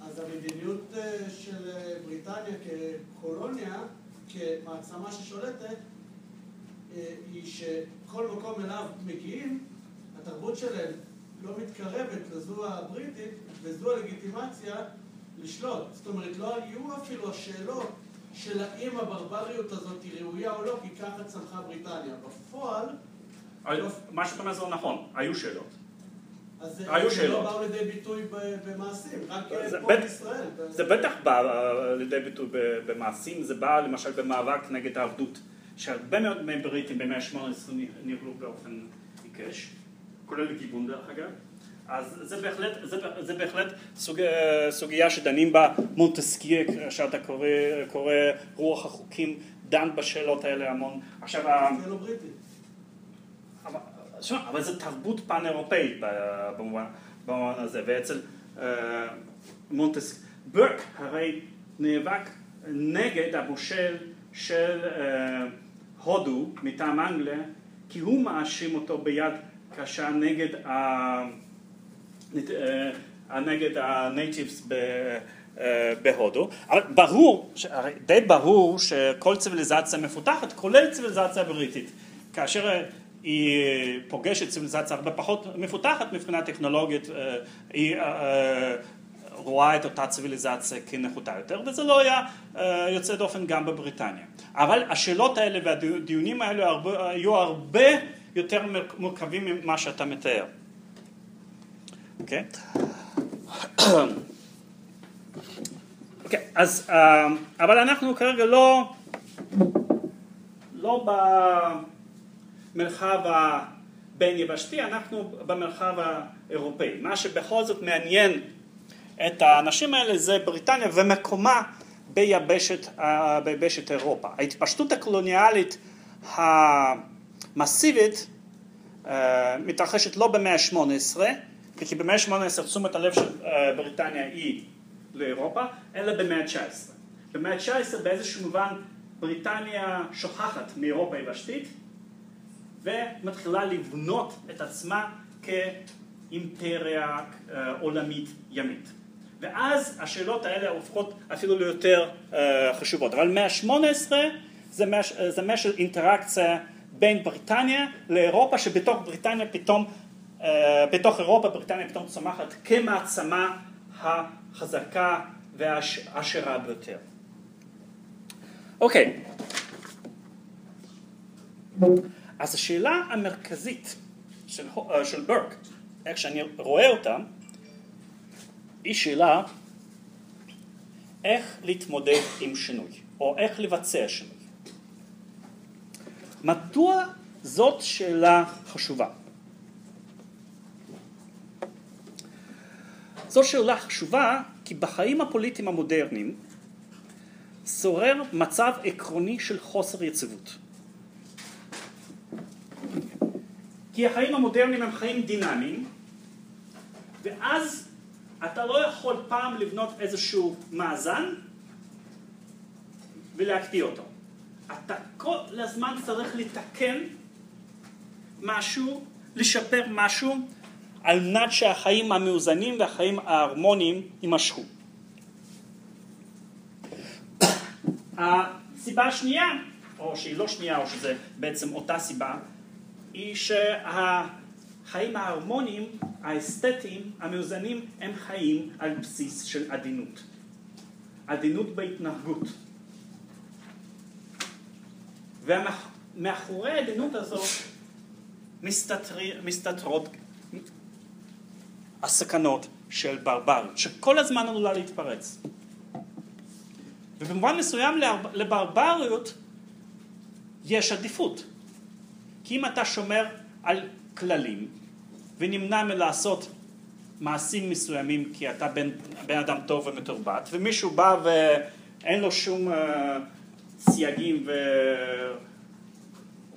אז המדיניות אה, של אה, בריטניה כקולוניה, כמעצמה ששולטת, היא שכל מקום אליו מגיעים, התרבות שלהם לא מתקרבת לזו הבריטית, וזו הלגיטימציה לשלוט. זאת אומרת, לא היו אפילו השאלות של האם הברבריות הזאת היא ראויה או לא, כי ככה צמחה בריטניה. בפועל... מה שאתה אומר זה לא נכון, היו שאלות. אז היו זה שאלות. לא באו לידי ביטוי במעשים, רק זה פה בישראל. זה בטח בא אה, לידי ביטוי במעשים, זה בא למשל במאבק נגד העבדות, שהרבה מאוד מבריטים במאה ה-18 ניהלו באופן עיקש, כולל גיוון דרך אגב. אז זה בהחלט, זה, זה בהחלט סוג, סוגיה שדנים בה מונטסקיה, שאתה קורא, קורא רוח החוקים, דן בשאלות האלה המון. עכשיו, ה- זה לא. אבל, אבל זו תרבות פן-אירופאית ב- במובן, במובן הזה, ואצל אה, מונטס... ברק הרי נאבק נגד המושל של אה, הודו מטעם אנגליה, כי הוא מאשים אותו ביד קשה נגד, ה... אה, נגד הנייטיבס אה, בהודו, אבל ברור, די ברור שכל ציוויליזציה מפותחת, כולל ציוויליזציה בריטית, כאשר היא פוגשת ציוויליזציה הרבה פחות מפותחת מבחינה טכנולוגית, אה, היא אה, רואה את אותה ציוויליזציה כנחותה יותר, וזה לא היה יוצא דופן גם בבריטניה. אבל השאלות האלה והדיונים האלה היו הרבה יותר מורכבים ממה שאתה מתאר. אוקיי? אוקיי, אז, uh, אבל אנחנו כרגע לא, לא במרחב הבין יבשתי, אנחנו במרחב האירופאי. מה שבכל זאת מעניין את האנשים האלה זה בריטניה ומקומה ביבשת, uh, ביבשת אירופה. ההתפשטות הקולוניאלית המסיבית uh, מתרחשת לא במאה ה-18, כי במאה ה-18 תשומת הלב של uh, בריטניה היא לאירופה, אלא במאה ה-19. במאה ה-19 באיזשהו מובן בריטניה שוכחת מאירופה היבשתית ומתחילה לבנות את עצמה כאימפריה אה, עולמית ימית. ואז השאלות האלה הופכות אפילו ליותר אה, חשובות. אבל מאה ה-18 זה מאה, של אינטראקציה בין בריטניה לאירופה, שבתוך בריטניה פתאום, אה, בתוך אירופה בריטניה פתאום צומחת כמעצמה החזקה והעשירה ביותר. אוקיי, אז השאלה המרכזית של, אה, של ברק, איך שאני רואה אותה, היא שאלה איך להתמודד עם שינוי, או איך לבצע שינוי. מדוע זאת שאלה חשובה? זו שאלה חשובה כי בחיים הפוליטיים המודרניים שורר מצב עקרוני של חוסר יציבות. כי החיים המודרניים הם חיים דינמיים ואז אתה לא יכול פעם לבנות איזשהו מאזן ולהקפיא אותו. אתה כל הזמן צריך לתקן משהו, לשפר משהו על מנת שהחיים המאוזנים והחיים ההרמוניים יימשכו. הסיבה השנייה, או שהיא לא שנייה, או שזה בעצם אותה סיבה, היא שהחיים ההרמוניים, האסתטיים, המאוזנים, הם חיים על בסיס של עדינות. עדינות בהתנהגות. ומאחורי העדינות הזאת מסתתרות הסכנות של ברבריות, שכל הזמן עלולה להתפרץ. ובמובן מסוים לברבריות יש עדיפות. כי אם אתה שומר על כללים ונמנע מלעשות מעשים מסוימים כי אתה בן, בן אדם טוב ומתורבת ומישהו בא ואין לו שום uh, סייגים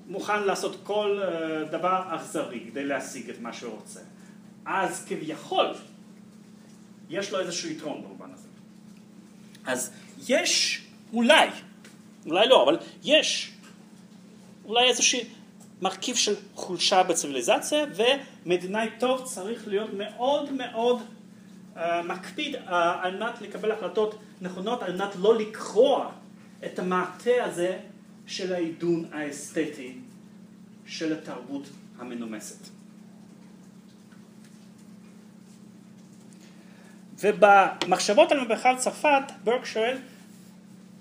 ומוכן לעשות כל uh, דבר אכזרי כדי להשיג את מה שהוא רוצה אז כביכול יש לו איזשהו יתרון במובן הזה. אז יש אולי, אולי לא, אבל יש אולי איזשהו מרכיב של חולשה בציוויליזציה ומדינאי טוב צריך להיות מאוד מאוד uh, מקפיד uh, על מנת לקבל החלטות נכונות, על מנת לא לקרוע את המעטה הזה של העידון האסתטי של התרבות המנומסת. ובמחשבות על מבחר צרפת, ברק שואל,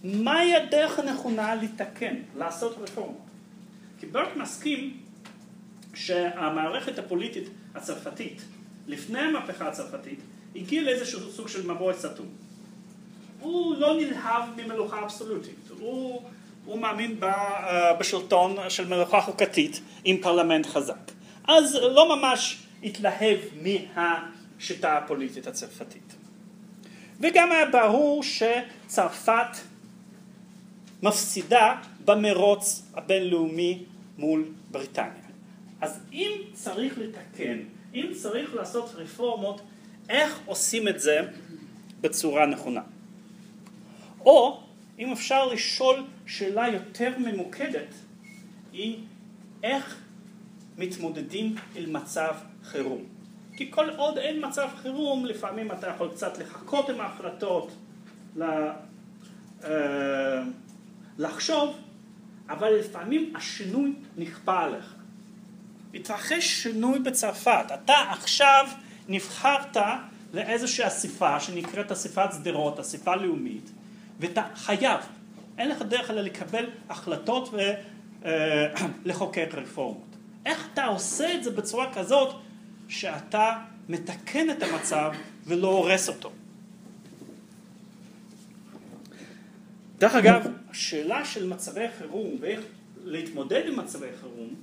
מהי הדרך הנכונה לתקן, לעשות רפורמה? כי ברק מסכים שהמערכת הפוליטית הצרפתית, לפני המהפכה הצרפתית, הגיעה לאיזשהו סוג של מבוי סתום. הוא לא נלהב ממלוכה אבסולוטית, הוא, הוא מאמין בשלטון של מלוכה חוקתית עם פרלמנט חזק. אז לא ממש התלהב מה... השיטה הפוליטית הצרפתית. וגם היה ברור שצרפת מפסידה במרוץ הבינלאומי מול בריטניה. אז אם צריך לתקן, אם צריך לעשות רפורמות, איך עושים את זה בצורה נכונה? או אם אפשר לשאול שאלה יותר ממוקדת, היא איך מתמודדים עם מצב חירום. כי כל עוד אין מצב חירום, לפעמים אתה יכול קצת לחכות עם ההחלטות, אה, לחשוב, אבל לפעמים השינוי נכפה עליך. התרחש שינוי בצרפת, אתה עכשיו נבחרת לאיזושהי אספה שנקראת אספת שדרות, אספה לאומית, ואתה חייב, אין לך דרך אלא לקבל החלטות ולחוקק רפורמות. איך אתה עושה את זה בצורה כזאת שאתה מתקן את המצב ולא הורס אותו? דרך אגב, השאלה של מצבי חירום ואיך להתמודד עם מצבי חירום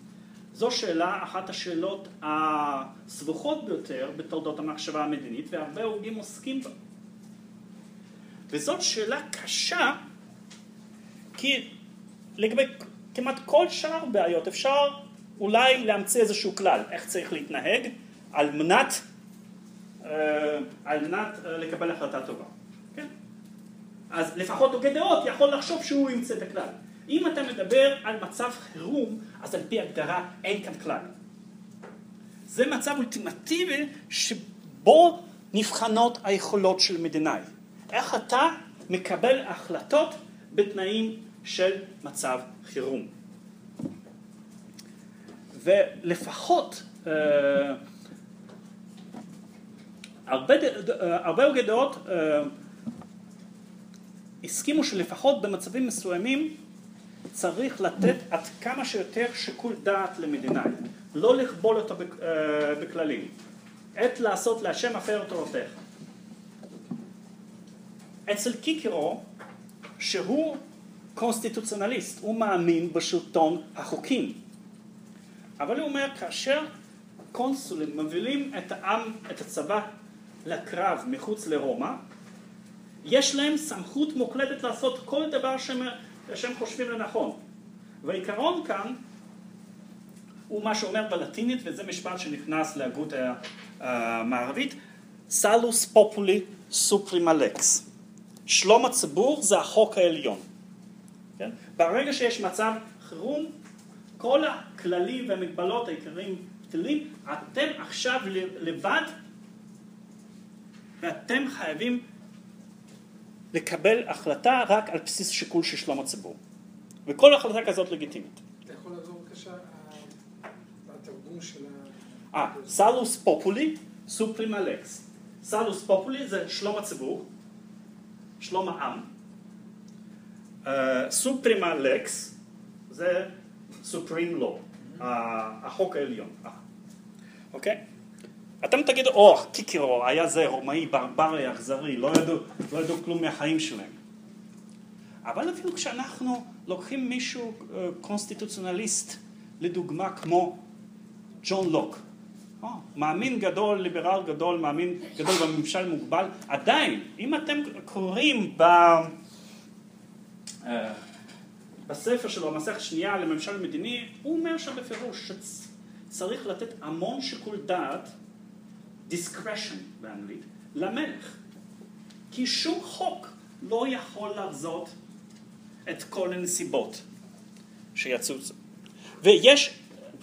זו שאלה, אחת השאלות הסבוכות ביותר בתולדות המחשבה המדינית והרבה הוגים עוסקים בה. וזאת שאלה קשה כי לגבי כמעט כל שאר בעיות אפשר אולי להמציא איזשהו כלל איך צריך להתנהג על מנת, אה, על מנת אה, לקבל החלטה טובה. כן? אז לפחות הוגה דעות יכול לחשוב שהוא ימצא את הכלל. אם אתה מדבר על מצב חירום, אז על פי הגדרה אין כאן כלל. זה מצב אולטימטיבי שבו נבחנות היכולות של מדינאי. איך אתה מקבל החלטות בתנאים של מצב חירום. ולפחות אה, אה, הרבה הוגי דעות אה, הסכימו שלפחות במצבים מסוימים צריך לתת עד כמה שיותר שיקול דעת למדינאי, לא לכבול אותו בכללים, עת לעשות להשם הפר תורתך. אצל קיקרו, שהוא קונסטיטוציונליסט, הוא מאמין בשלטון החוקים, אבל הוא אומר כאשר קונסולים מובילים את העם, את הצבא לקרב מחוץ לרומא, יש להם סמכות מוקלטת לעשות כל דבר שהם, שהם חושבים לנכון. והעיקרון כאן הוא מה שאומר בלטינית, וזה משפט שנכנס להגות המערבית, סלוס פופולי סופרימה לקס. שלום הציבור זה החוק העליון. כן? ברגע שיש מצב חירום, כל הכללים והמגבלות העיקריים בטלים, אתם עכשיו לבד ואתם חייבים לקבל החלטה רק על בסיס שיקול של שלום הציבור. וכל החלטה כזאת לגיטימית. אתה יכול לחזור בבקשה בתרגום של ה... אה, סלוס פופולי סופרימה לקס. סלוס פופולי זה שלום הציבור, שלום העם. סופרימה לקס זה סופרים לו, החוק העליון. אוקיי? אתם תגידו, או, קיקירו היה זה רומאי, ברברי, אכזרי, לא לא ידעו כלום מהחיים שלהם. אבל אפילו כשאנחנו לוקחים מישהו קונסטיטוציונליסט, לדוגמה כמו ג'ון לוק, או, מאמין גדול, ליברל גדול, מאמין גדול בממשל מוגבל, עדיין, אם אתם קוראים ב... בספר שלו, המסכת שנייה לממשל מדיני, הוא אומר שם בפירוש שצריך לתת המון שיקול דעת discretion באנגלית, למלך. כי שום חוק לא יכול לחזות את כל הנסיבות שיצוצו. ויש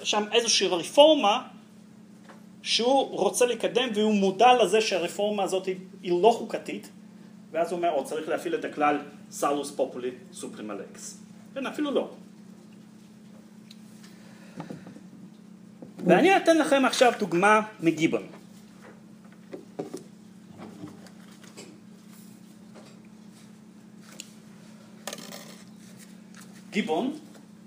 שם איזושהי רפורמה שהוא רוצה לקדם והוא מודע לזה שהרפורמה הזאת היא לא חוקתית ואז הוא אומר, או צריך להפעיל את הכלל סלוס פופולי סופרימלקס. כן, אפילו לא. ואני אתן לכם עכשיו דוגמה מגיבון. גיבון,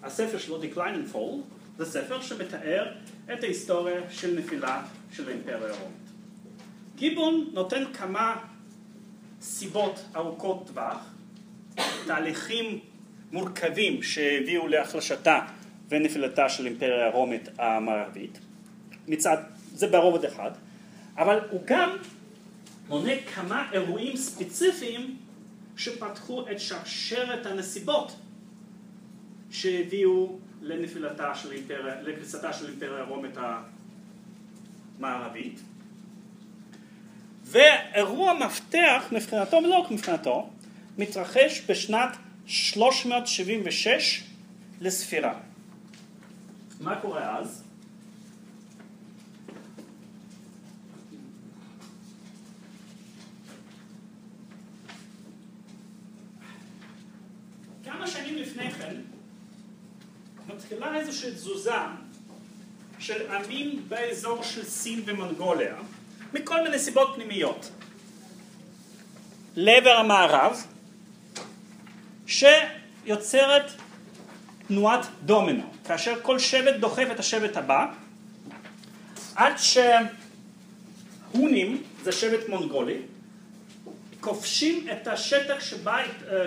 הספר שלו Decline and Fall, זה ספר שמתאר את ההיסטוריה של נפילה של האימפריה הרומית. גיבון נותן כמה סיבות ארוכות טווח, תהליכים מורכבים שהביאו להחלשתה ונפילתה של האימפריה הרומית המערבית, מצד, זה ברובד אחד, אבל הוא גם מונה כמה אירועים ספציפיים שפתחו את שרשרת הנסיבות שהביאו לנפילתה של אימפריה, לקריסתה של אימפריה הרומית המערבית. ואירוע מפתח מבחינתו, ולא רק מבחינתו, מתרחש בשנת 376 לספירה. מה קורה אז? כמה שנים לפני כן מתחילה איזושהי תזוזה של עמים באזור של סין ומונגוליה, מכל מיני סיבות פנימיות, לעבר המערב, שיוצרת תנועת דומינו, כאשר כל שבט דוחף את השבט הבא, עד שהונים, זה שבט מונגולי, כובשים את השטח שבה,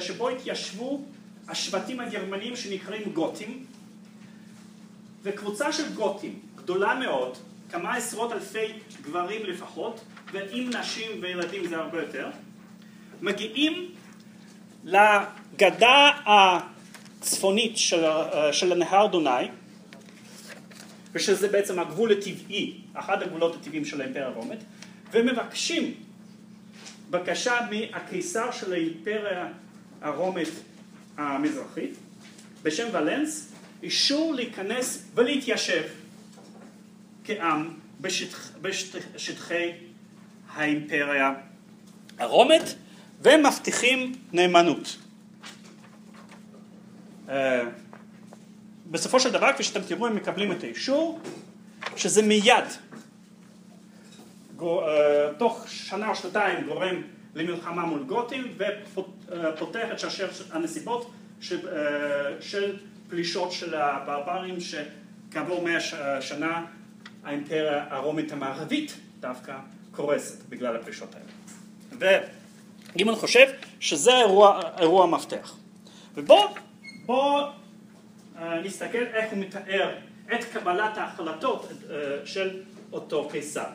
שבו התיישבו השבטים הגרמנים שנקראים גותים, וקבוצה של גותים גדולה מאוד, כמה עשרות אלפי גברים לפחות, ועם נשים וילדים זה הרבה יותר, מגיעים לגדה הצפונית של, של הנהר דונאי, ושזה בעצם הגבול הטבעי, אחד הגבולות הטבעיים של האימפריה הרומית, ומבקשים בקשה מהקיסר של האימפריה הרומית המזרחית, בשם ולנס, אישור להיכנס ולהתיישב כעם בשטח, בשטחי האימפריה הרומית, ומבטיחים נאמנות. אה, בסופו של דבר, כפי שאתם תראו, הם מקבלים את האישור, שזה מיד, אה, תוך שנה או שנתיים גורם למלחמה מול גותים ופותח את שרשרת הנסיבות של, אה, של פלישות של הברברים שכעבור מאה שנה האימפריה הרומית המערבית דווקא קורסת בגלל הפלישות האלה. וגימון חושב שזה אירוע, אירוע מפתח. ובואו בוא, uh, נסתכל איך הוא מתאר את קבלת ההחלטות uh, של אותו קיסר.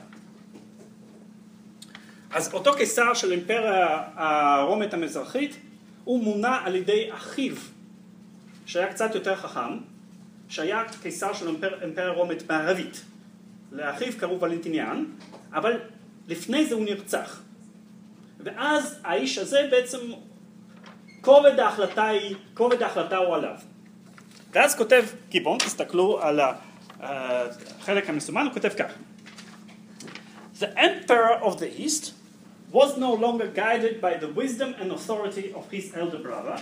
אז אותו קיסר של האימפריה הרומית המזרחית הוא מונה על ידי אחיו שהיה קצת יותר חכם שהיה קיסר של האימפריה הרומית מערבית לאחיו קראו ולנטיניאן אבל לפני זה הוא נרצח. ואז האיש הזה בעצם כובד ההחלטה היא, כובד ההחלטה הוא עליו. ואז כותב גיבון, תסתכלו על החלק המסומן, הוא כותב כך. The Emperor of the East was no longer guided by the wisdom and authority of his elder brother,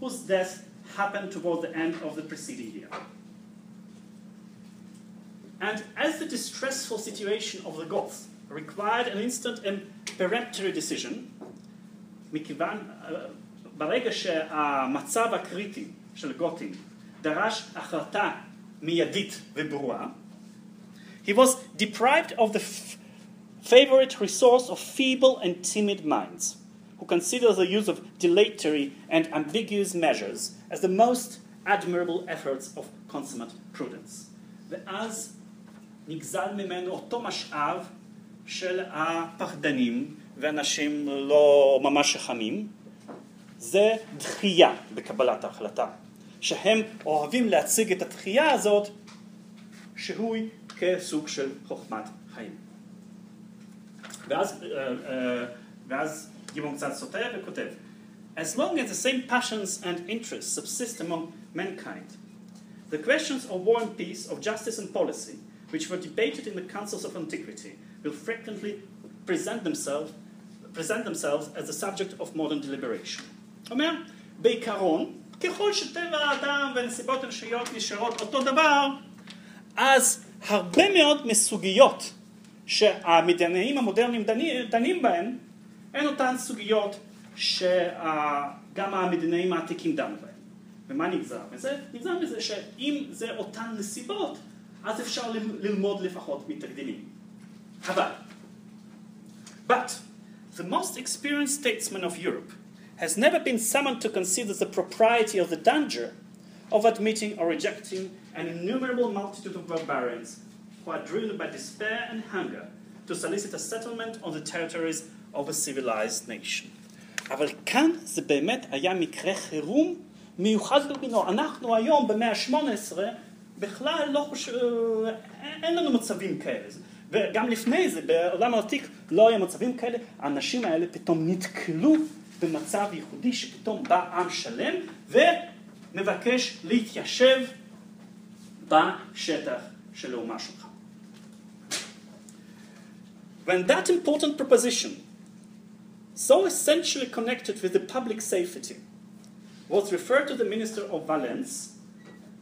whose death happened toward the end of the preceding year. And as the distressful situation of the Goths required an instant and peremptory decision, מכיוון, ברגע שהמצב הקריטי של גותים דרש החלטה מיידית וברורה, he was deprived of the favorite resource of feeble and timid minds, who consider the use of dilatory and ambiguous measures as the most admirable efforts of consummate prudence. ואז נגזל ממנו אותו משאב של הפחדנים ואנשים לא ממש חכמים, זה דחייה בקבלת ההחלטה, שהם אוהבים להציג את הדחייה הזאת שהוא כסוג של חוכמת חיים. ואז, ואז גיבון קצת סוטה וכותב As long as the same passions and interests subsist among mankind, the questions of war and peace, of justice and policy, which were debated in the councils of antiquity, will frequently present themselves, present themselves as the subject of modern deliberation. אומר, בעיקרון, ככל שטבע האדם ונסיבות אנושיות נשארות אותו דבר, אז הרבה מאוד מסוגיות שהמדינאים המודרניים דנים, בהן הן אותן סוגיות שגם המדינאים העתיקים דנו בהן. ומה נגזר מזה? נגזר מזה שאם זה אותן נסיבות, אז אפשר ללמוד לפחות מתקדימים. אבל, but the most experienced statesman of Europe has never been summoned to consider the propriety of the danger of admitting or rejecting an innumerable multitude of barbarians who are driven by despair and hunger to solicit a settlement on the territories of a civilized nation. אבל כאן זה באמת היה מקרה חירום מיוחד במינו. אנחנו היום במאה ה-18 בכלל לא חושב, אין לנו מצבים כאלה. וגם לפני זה, בעולם העתיק לא היה מצבים כאלה. האנשים האלה פתאום נתקלו במצב ייחודי שפתאום בא עם שלם ומבקש להתיישב בשטח של האומה שלך. When that important proposition, so essentially connected with the public safety, was referred to the minister of Valence,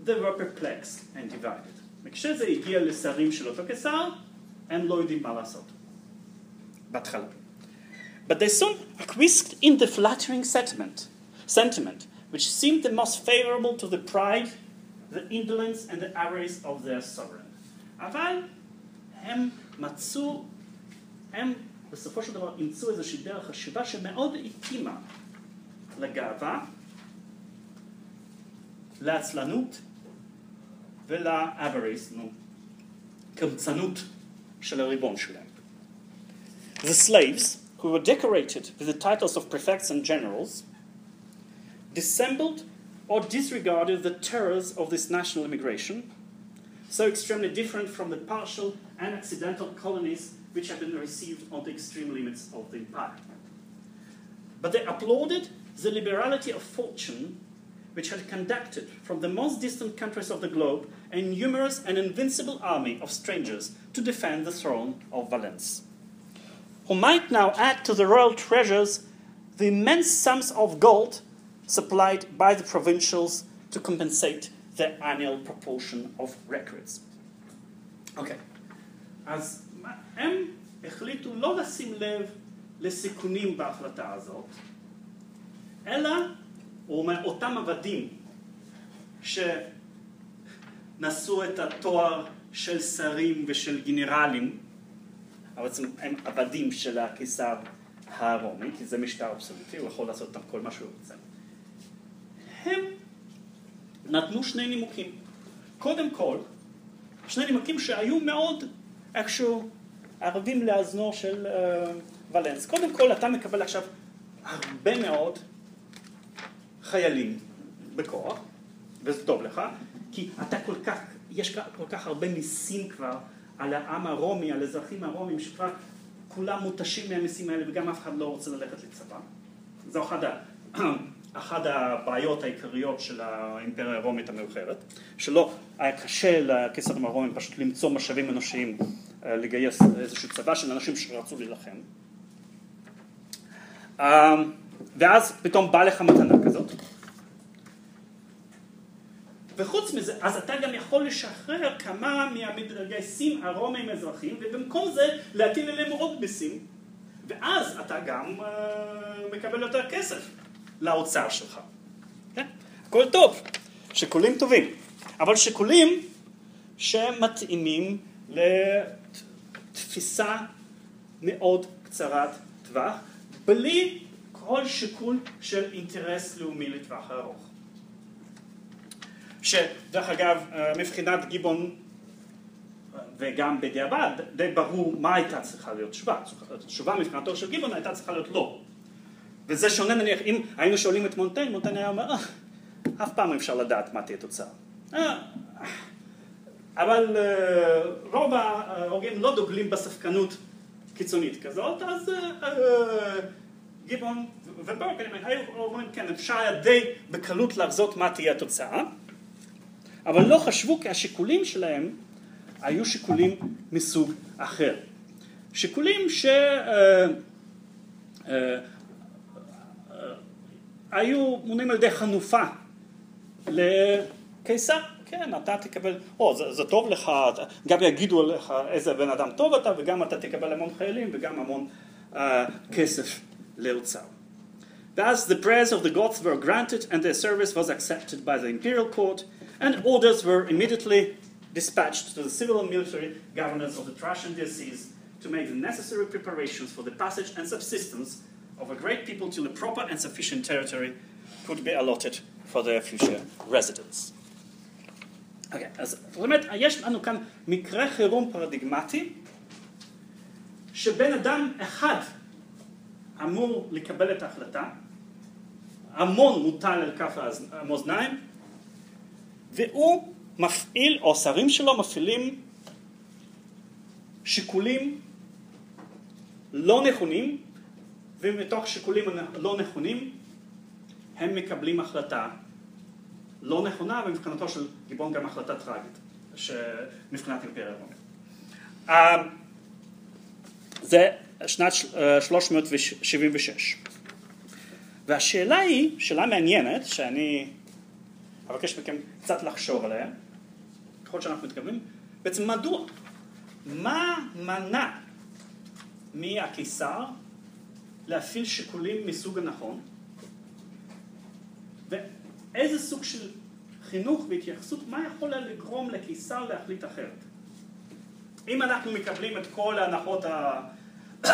they were perplexed and divided. וכשזה הגיע לשרים של אותו קיסר, הם לא יודעים מה לעשות. בהתחלה. But they soon acquiesced in the flattering sentiment, sentiment, which seemed the most favorable to the pride, the indolence and the avarice of their sovereign. אבל הם מצאו, הם בסופו של דבר אימצו איזושהי דרך חשיבה שמאוד התאימה לגאווה, לעצלנות ולאבריס, נו, קמצנות של הריבון שלהם. The slaves, who were decorated with the titles of prefects and generals, dissembled or disregarded the terrors of this national immigration, so extremely different from the partial and accidental colonies which have been received on the extreme limits of the empire. But they applauded the liberality of fortune, which had conducted from the most distant countries of the globe a numerous and invincible army of strangers to defend the throne of Valence, who might now add to the royal treasures the immense sums of gold supplied by the provincials to compensate the annual proportion of records. Okay, as הם החליטו לא לשים לב לסיכונים בהחלטה הזאת, אלא אותם עבדים שנשאו את התואר של שרים ושל גנרלים, אבל בעצם הם עבדים של הקיסר הרומי, כי זה משטר אבסולוטי, הוא יכול לעשות איתם כל מה שהוא רוצה. הם נתנו שני נימוקים. קודם כל, שני נימוקים שהיו מאוד איכשהו ערבים לאזנו של אה, ולנס. קודם כל, אתה מקבל עכשיו הרבה מאוד חיילים בכוח, וזה טוב לך, כי אתה כל כך, יש כל כך הרבה מיסים כבר על העם הרומי, על האזרחים הרומים, שכבר כולם מותשים מהמיסים האלה וגם אף אחד לא רוצה ללכת לצבא. זו אחת, ה... אחת הבעיות העיקריות של האימפריה הרומית המאוחרת, שלא היה קשה לקיסרים הרומים פשוט למצוא משאבים אנושיים אה, לגייס איזשהו צבא של אנשים שרצו להילחם. אה, ואז פתאום בא לך מתנה כזאת. וחוץ מזה, אז אתה גם יכול לשחרר כמה מהמתגייסים הרומים האזרחים, ובמקום זה להטיל עליהם עוד מיסים, ואז אתה גם uh, מקבל יותר כסף לאוצר שלך. כן? הכל טוב, שיקולים טובים, אבל שיקולים שמתאימים לתפיסה מאוד קצרת טווח, בלי כל שיקול של אינטרס לאומי לטווח הארוך. שדרך אגב, מבחינת גיבון וגם בדיעבד, די ברור מה הייתה צריכה להיות תשובה. תשובה מבחינתו של גיבון הייתה צריכה להיות לא. וזה שונה נניח, אם היינו שואלים את מונטיין, מונטיין היה אומר, "אה, אף פעם אי אפשר לדעת מה תהיה תוצאה. אה, אבל אה, רוב ההוגים לא דוגלים בספקנות קיצונית כזאת, אז גיבון וברק היו אומרים, כן, אפשר היה די בקלות לחזות מה תהיה התוצאה, אבל לא חשבו כי השיקולים שלהם היו שיקולים מסוג אחר. שיקולים ש... אה, אה, היו מונים על ידי חנופה לקיסר, כן, אתה תקבל, או זה, זה טוב לך, גם יגידו עליך איזה בן אדם טוב אתה, וגם אתה תקבל המון חיילים וגם המון uh, כסף לאוצר. Thus the prayers of the gods were granted and their service was accepted by the imperial court and orders were immediately dispatched to the civil and military governors of the Thracian diocese to make the necessary preparations for the passage and subsistence of a great people till a proper and sufficient territory could be allotted for their future residence. אוקיי, אז זאת אומרת, יש לנו כאן מקרה חירום פרדיגמטי, שבן אדם אחד אמור לקבל את ההחלטה, המון מוטל על כף המאזניים, והוא מפעיל, או השרים שלו מפעילים שיקולים לא נכונים, ומתוך שיקולים לא נכונים הם מקבלים החלטה לא נכונה, ומבחינתו של גיבון גם החלטה טרגית, מבחינת אימפריה רומית. זה שנת 376. והשאלה היא, שאלה מעניינת, שאני אבקש מכם קצת לחשוב עליהם, ככל שאנחנו מתכוונים, בעצם מדוע? מה מנע מהקיסר להפעיל שיקולים מסוג הנכון, ואיזה סוג של חינוך והתייחסות, מה יכול לגרום לקיסר להחליט אחרת? אם אנחנו מקבלים את כל ההנחות ה...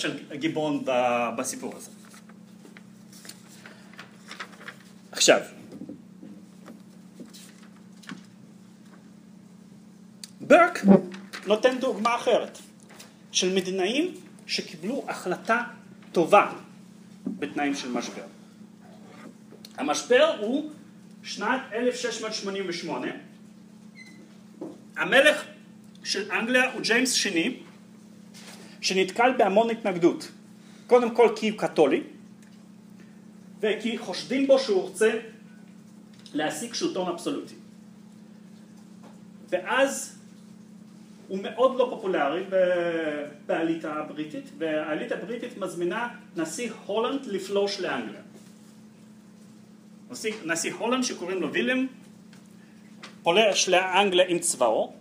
של גיבון בסיפור הזה. עכשיו, ברק נותן דוגמה אחרת של מדינאים שקיבלו החלטה טובה בתנאים של משבר. המשבר הוא שנת 1688, המלך של אנגליה הוא ג'יימס שני, שנתקל בהמון התנגדות. קודם כל כי הוא קתולי, וכי חושדים בו שהוא רוצה להשיג שלטון אבסולוטי. ואז הוא מאוד לא פופולרי באליטה הבריטית, והאליטה הבריטית מזמינה נשיא הולנד לפלוש לאנגליה. נשיא, נשיא הולנד שקוראים לו וילם פולש לאנגליה עם צבאו,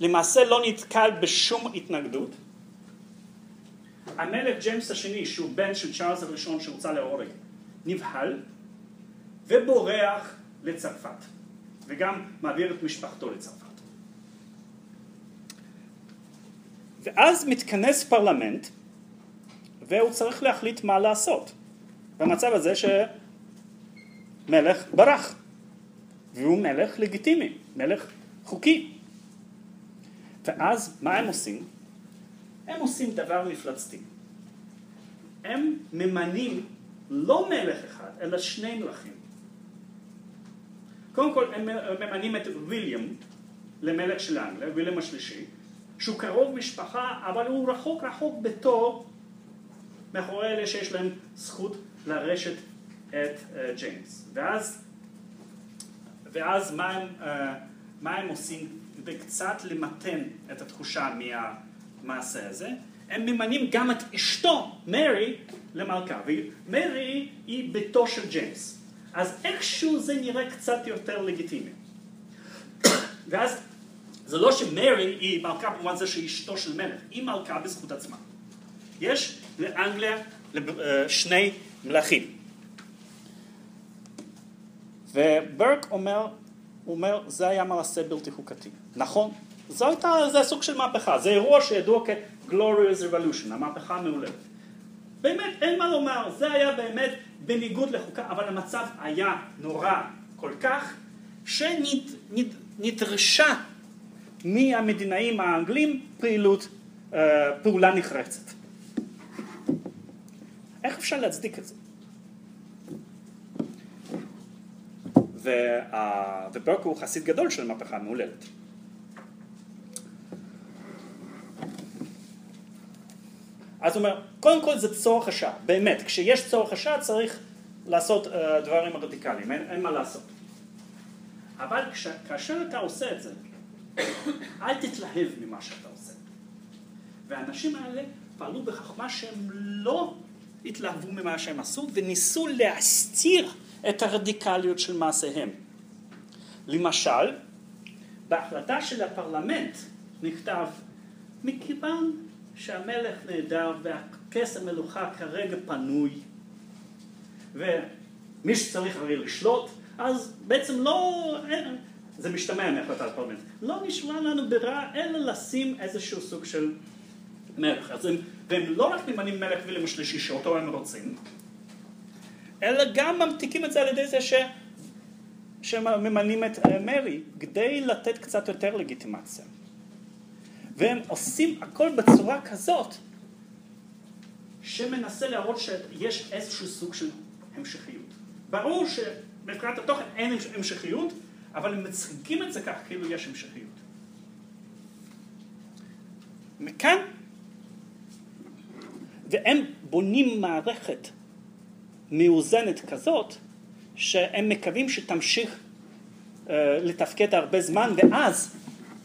למעשה לא נתקל בשום התנגדות. המלך ג'יימס השני, שהוא בן של צ'ארלס הראשון שהוצא להורג, נבהל ובורח לצרפת, וגם מעביר את משפחתו לצרפת. ואז מתכנס פרלמנט והוא צריך להחליט מה לעשות במצב הזה שמלך ברח והוא מלך לגיטימי, מלך חוקי. ואז מה הם עושים? הם עושים דבר מפלצתי. הם ממנים לא מלך אחד, אלא שני מלכים. קודם כל הם ממנים את ויליאם למלך של אנגליה, ויליאם השלישי, שהוא קרוב משפחה, אבל הוא רחוק רחוק בתור מאחורי אלה שיש להם זכות לרשת את uh, ג'יימס. ואז, ואז מה, הם, uh, מה הם עושים כדי קצת למתן את התחושה מהמעשה הזה? הם ממנים גם את אשתו, מרי, למלכה, ומרי היא ביתו של ג'יימס. אז איכשהו זה נראה קצת יותר לגיטימי. ואז זה לא שמרי היא מלכה במובן זה שהיא אשתו של מלך, היא מלכה בזכות עצמה. יש לאנגליה אה, שני מלכים. וברק אומר, הוא אומר, זה היה מעשה בלתי חוקתי. נכון, זו הייתה, זה סוג של מהפכה, זה אירוע שידוע כ-Glorious Revolution, המהפכה המעולדת. באמת, אין מה לומר, זה היה באמת בניגוד לחוקה, אבל המצב היה נורא כל כך, שנדרשה מהמדינאים האנגלים פעילות, אה, פעולה נחרצת. איך אפשר להצדיק את זה? וברק הוא חסיד גדול של מהפכה מעוללת. אז הוא אומר, קודם כל זה צורך השעה, באמת, כשיש צורך השעה צריך לעשות uh, דברים רדיקליים, אין, אין מה לעשות. אבל כש, כאשר אתה עושה את זה, אל תתלהב ממה שאתה עושה. והאנשים האלה פעלו בחכמה שהם לא התלהבו ממה שהם עשו וניסו להסתיר את הרדיקליות של מעשיהם. למשל, בהחלטה של הפרלמנט נכתב, מכיוון שהמלך נהדר והכס המלוכה כרגע פנוי ומי שצריך הרי לשלוט, אז בעצם לא, זה משתמע מהחלטת הפרלמנט, לא נשמע לנו ברירה אלא לשים איזשהו סוג של מלך. אז הם, והם לא רק ממנים מלך וילם השלישי שאותו הם רוצים, אלא גם ממתיקים את זה על ידי זה ש... שממנים את מרי כדי לתת קצת יותר לגיטימציה. והם עושים הכל בצורה כזאת שמנסה להראות שיש איזשהו סוג של המשכיות. ברור שמבחינת התוכן אין המשכיות, אבל הם מצחיקים את זה כך כאילו יש המשכיות. מכאן, והם בונים מערכת מאוזנת כזאת, שהם מקווים שתמשיך uh, לתפקד הרבה זמן, ואז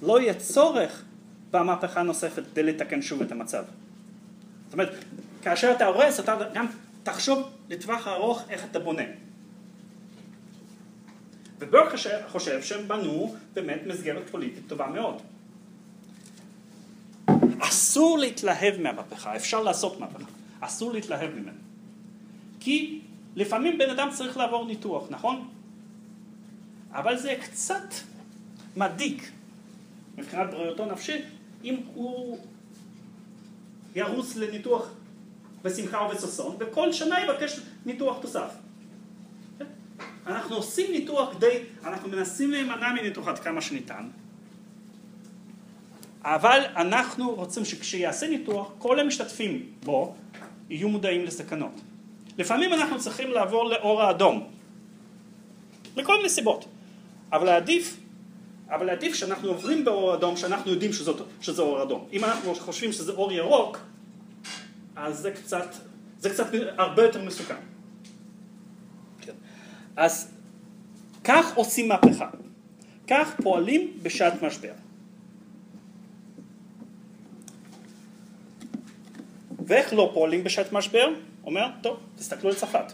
לא יהיה צורך במהפכה נוספת כדי לתקן שוב את המצב. זאת אומרת, כאשר אתה הורס, אתה גם תחשוב לטווח הארוך איך אתה בונה. וברק חושב, שהם בנו באמת מסגרת פוליטית טובה מאוד. אסור להתלהב מהמהפכה, אפשר לעשות מהפכה, אסור להתלהב ממנה. כי לפעמים בן אדם צריך לעבור ניתוח, נכון? אבל זה קצת מדיק מבחינת בריאותו נפשית אם הוא ירוץ לניתוח בשמחה ובששון וכל שנה יבקש ניתוח תוסף. אנחנו עושים ניתוח כדי, אנחנו מנסים להימנע מניתוח עד כמה שניתן אבל אנחנו רוצים שכשיעשה ניתוח כל המשתתפים בו יהיו מודעים לסכנות. לפעמים אנחנו צריכים לעבור לאור האדום מכל מיני סיבות אבל עדיף אבל עדיף שאנחנו עוברים באור אדום שאנחנו יודעים שזאת, שזה אור אדום. אם אנחנו חושבים שזה אור ירוק אז זה קצת, זה קצת הרבה יותר מסוכן. אז כך עושים מהפכה, כך פועלים בשעת משבר. ואיך לא פועלים בשעת משבר? אומר, טוב, תסתכלו על צרפת.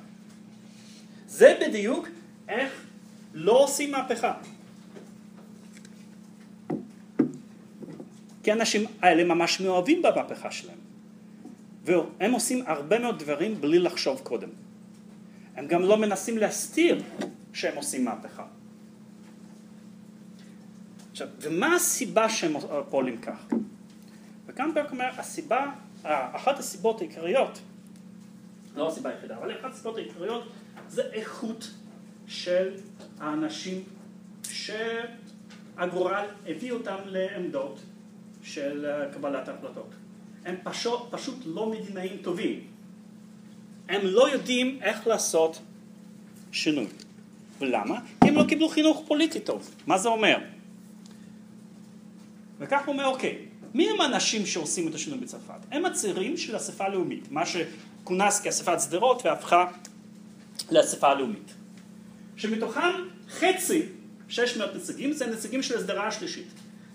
זה בדיוק איך לא עושים מהפכה. כי האנשים האלה ממש מאוהבים במהפכה שלהם. והם עושים הרבה מאוד דברים בלי לחשוב קודם. הם גם לא מנסים להסתיר שהם עושים מהפכה. עכשיו, ומה הסיבה שהם פועלים כך? וכאן ברק אומר, הסיבה, אחת הסיבות העיקריות, לא הסיבה היחידה, אבל אחת הסיבות העיקריות זה איכות של האנשים שהגורל הביא אותם לעמדות של קבלת ההחלטות. הם פשוט, פשוט לא מדינאים טובים. הם לא יודעים איך לעשות שינוי. ולמה? כי הם לא קיבלו חינוך פוליטי טוב. מה זה אומר? וכך הוא אומר, אוקיי, מי הם האנשים שעושים את השינוי בצרפת? הם הצעירים של האספה הלאומית, מה שכונס כאספת שדרות והפכה לאספה הלאומית. שמתוכם חצי, 600 נציגים, זה נציגים של הסדרה השלישית.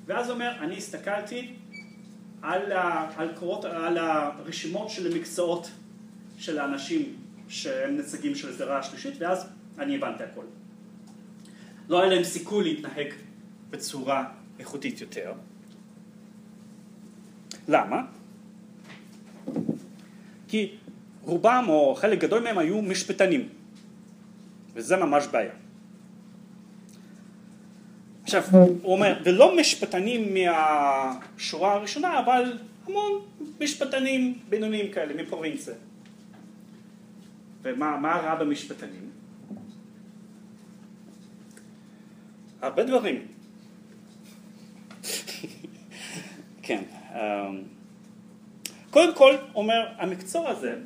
ואז הוא אומר, אני הסתכלתי על, ה, על, קורות, על הרשימות של המקצועות של האנשים שהם נציגים של הסדרה השלישית, ואז אני הבנתי הכל. לא היה להם סיכוי להתנהג בצורה איכותית יותר. למה? כי רובם או חלק גדול מהם היו משפטנים, וזה ממש בעיה. עכשיו, הוא אומר, ולא משפטנים מהשורה הראשונה, אבל המון משפטנים בינוניים כאלה, מפרובינציה. ומה רע במשפטנים? הרבה דברים. כן. אמ, קודם כל, אומר, המקצוע הזה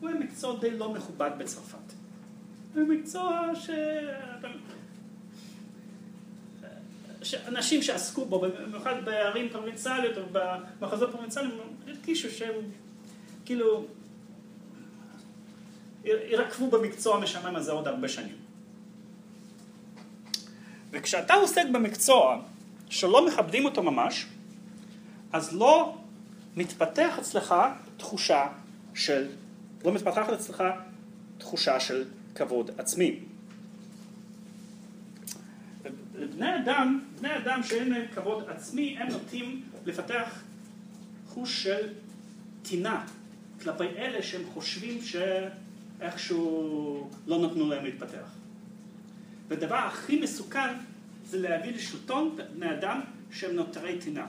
הוא מקצוע די לא מכובד בצרפת. הוא מקצוע ש... שאנשים שעסקו בו, במיוחד בערים פרובינציאליות או במחוזות פרובינציאליים, הרגישו שהם כאילו ירקבו במקצוע המשעמם הזה עוד הרבה שנים. וכשאתה עוסק במקצוע שלא מכבדים אותו ממש, אז לא מתפתח אצלך תחושה של, לא מתפתחת אצלך תחושה של כבוד עצמי. בני אדם, בני אדם שאין להם כבוד עצמי, הם נוטים לפתח חוש של טינה כלפי אלה שהם חושבים שאיכשהו לא נתנו להם להתפתח. והדבר הכי מסוכן זה להביא לשלטון בני אדם שהם נותרי טינה.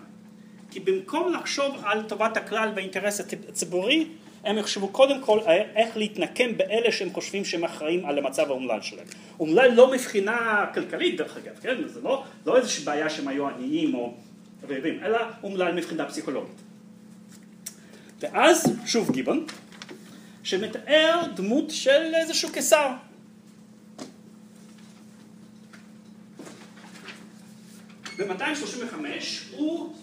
כי במקום לחשוב על טובת הכלל והאינטרס הציבורי, הם יחשבו קודם כל איך להתנקם באלה שהם חושבים שהם אחראים על המצב האומלל שלהם. אומלל לא מבחינה כלכלית דרך אגב, כן? זה לא, לא איזושהי בעיה שהם היו עניים או רעבים, אלא אומלל מבחינה פסיכולוגית. ואז שוב גיבון, שמתאר דמות של איזשהו קיסר. ב-235 הוא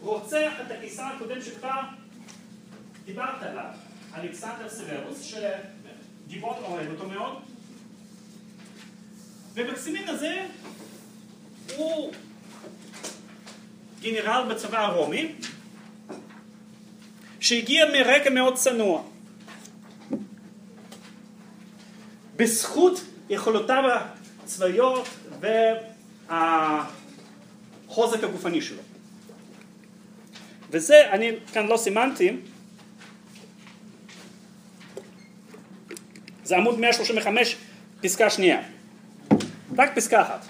רוצח את הקיסר הקודם שכבר דיברת עליו, אלכסנדר סוורוס, שגיבון אוהב אותו מאוד, ומקסימין הזה הוא גנרל בצבא הרומי, שהגיע מרקע מאוד צנוע. בזכות יכולותיו צבאיות והחוזק הגופני שלו. וזה, אני כאן לא סימנתי, זה עמוד 135, פסקה שנייה. רק פסקה אחת.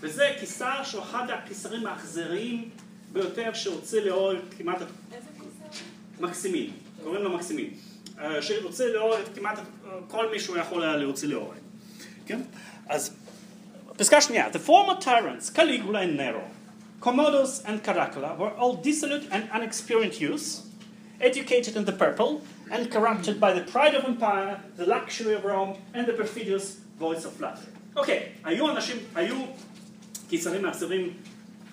וזה קיסר שהוא אחד הקיסרים האכזריים ביותר שהוציא לאור כמעט... איזה קיסר? מקסימין, קוראים לו מקסימין. אה, לאור את כמעט כל מי שהוא יכול היה להוציא לאור. כן? אז פסקה שנייה, The former tyrants, Caligula and Nero, Commodus and Caracalla were all dissolute and unexperienced youths, educated in the purple, and corrupted by the pride of empire, the luxury of Rome, and the perfidious voice of flattery. אוקיי, היו אנשים, היו קיסרים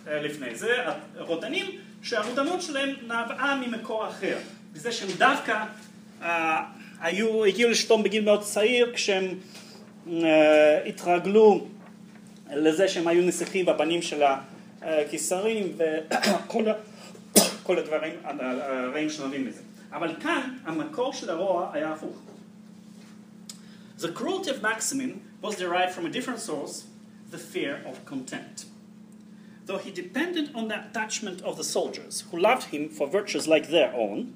אה, לפני זה, רודנים, שהרודנות שלהם נבעה ממקור אחר, בזה שהם דווקא אה, היו, הגיעו לשלטון בגיל מאוד צעיר, כשהם אה, התרגלו לזה שהם היו נסיכים והבנים של הקיסרים וכל הדברים הרעים שנובעים מזה. אבל כאן המקור של הרוע היה הפוך. The cruelty of Maximin was derived from a different source, the fear of contempt. Though he depended on the attachment of the soldiers, who loved him for virtues like their own,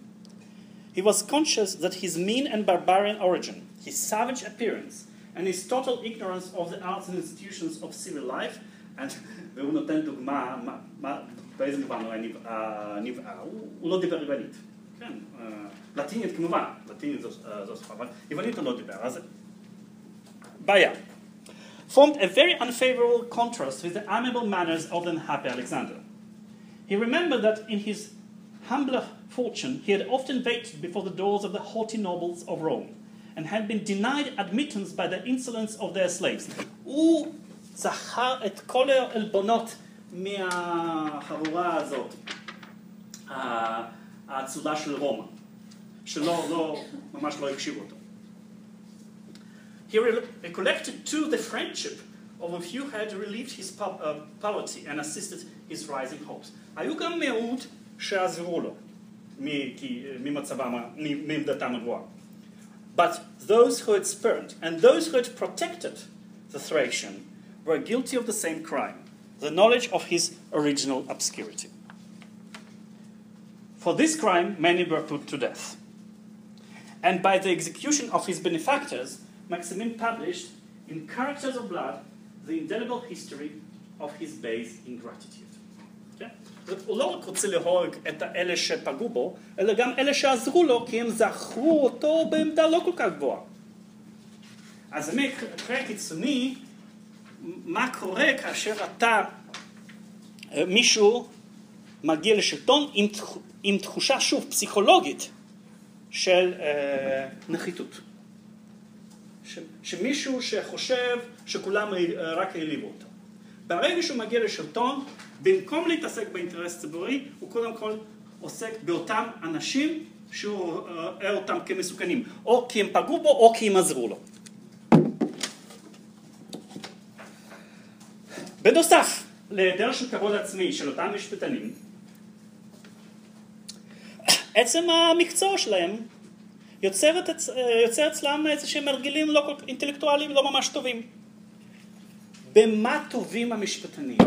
he was conscious that his mean and barbarian origin, his savage appearance, and his total ignorance of the arts and institutions of civil life, and והוא נותן דוגמה, מה, מה, באיזה מובן הוא היה נבע- אה, נבער, הוא, הוא לא דיבר יוונית, כן, אה, לטינית כמובן, לטינית זו אה, זו שפה, אבל יוונית הוא לא דיבר, אז בעיה. formed a very unfavorable contrast with the amiable manners of the unhappy Alexander. He remembered that in his humbler fortune he had often waited before the doors of the haughty nobles of Rome and had been denied admittance by the insolence of their slaves. הוא זכר את כל העלבונות מהחבורה הזאת, ה- האצולה של רומא, שלא, לא, ממש לא הקשיבו אותו. He re- recollected too the friendship of a few who had relieved his po- uh, poverty and assisted his rising hopes. היו גם מיעוט שעזרו לו מ- כי- ממצבם, ה- מ- מעמדתם הגבוהה. But those who had spurned and those who had protected the Thracian were guilty of the same crime, the knowledge of his original obscurity. For this crime, many were put to death. And by the execution of his benefactors, Maximin published, in characters of blood, the indelible history of his base ingratitude. כן? הוא לא רק רוצה להורג את האלה שפגעו בו, אלא גם אלה שעזרו לו, כי הם זכרו אותו בעמדה לא כל כך גבוהה. אז זה מקרה קיצוני, מה קורה כאשר אתה, אה, מישהו מגיע לשלטון עם, עם תחושה, שוב, פסיכולוגית של אה, נחיתות. ש, שמישהו שחושב שכולם אה, רק העליבו אותו. ברגע שהוא מגיע לשלטון, במקום להתעסק באינטרס ציבורי, הוא קודם כל עוסק באותם אנשים שהוא רואה אותם כמסוכנים, או כי הם פגעו בו או כי הם עזרו לו. בנוסף להיעדר של כבוד עצמי של אותם משפטנים, עצם המקצוע שלהם יוצר, את, אצ- יוצר אצלם איזה שהם הרגלים לא אינטלקטואליים לא ממש טובים. במה טובים המשפטנים?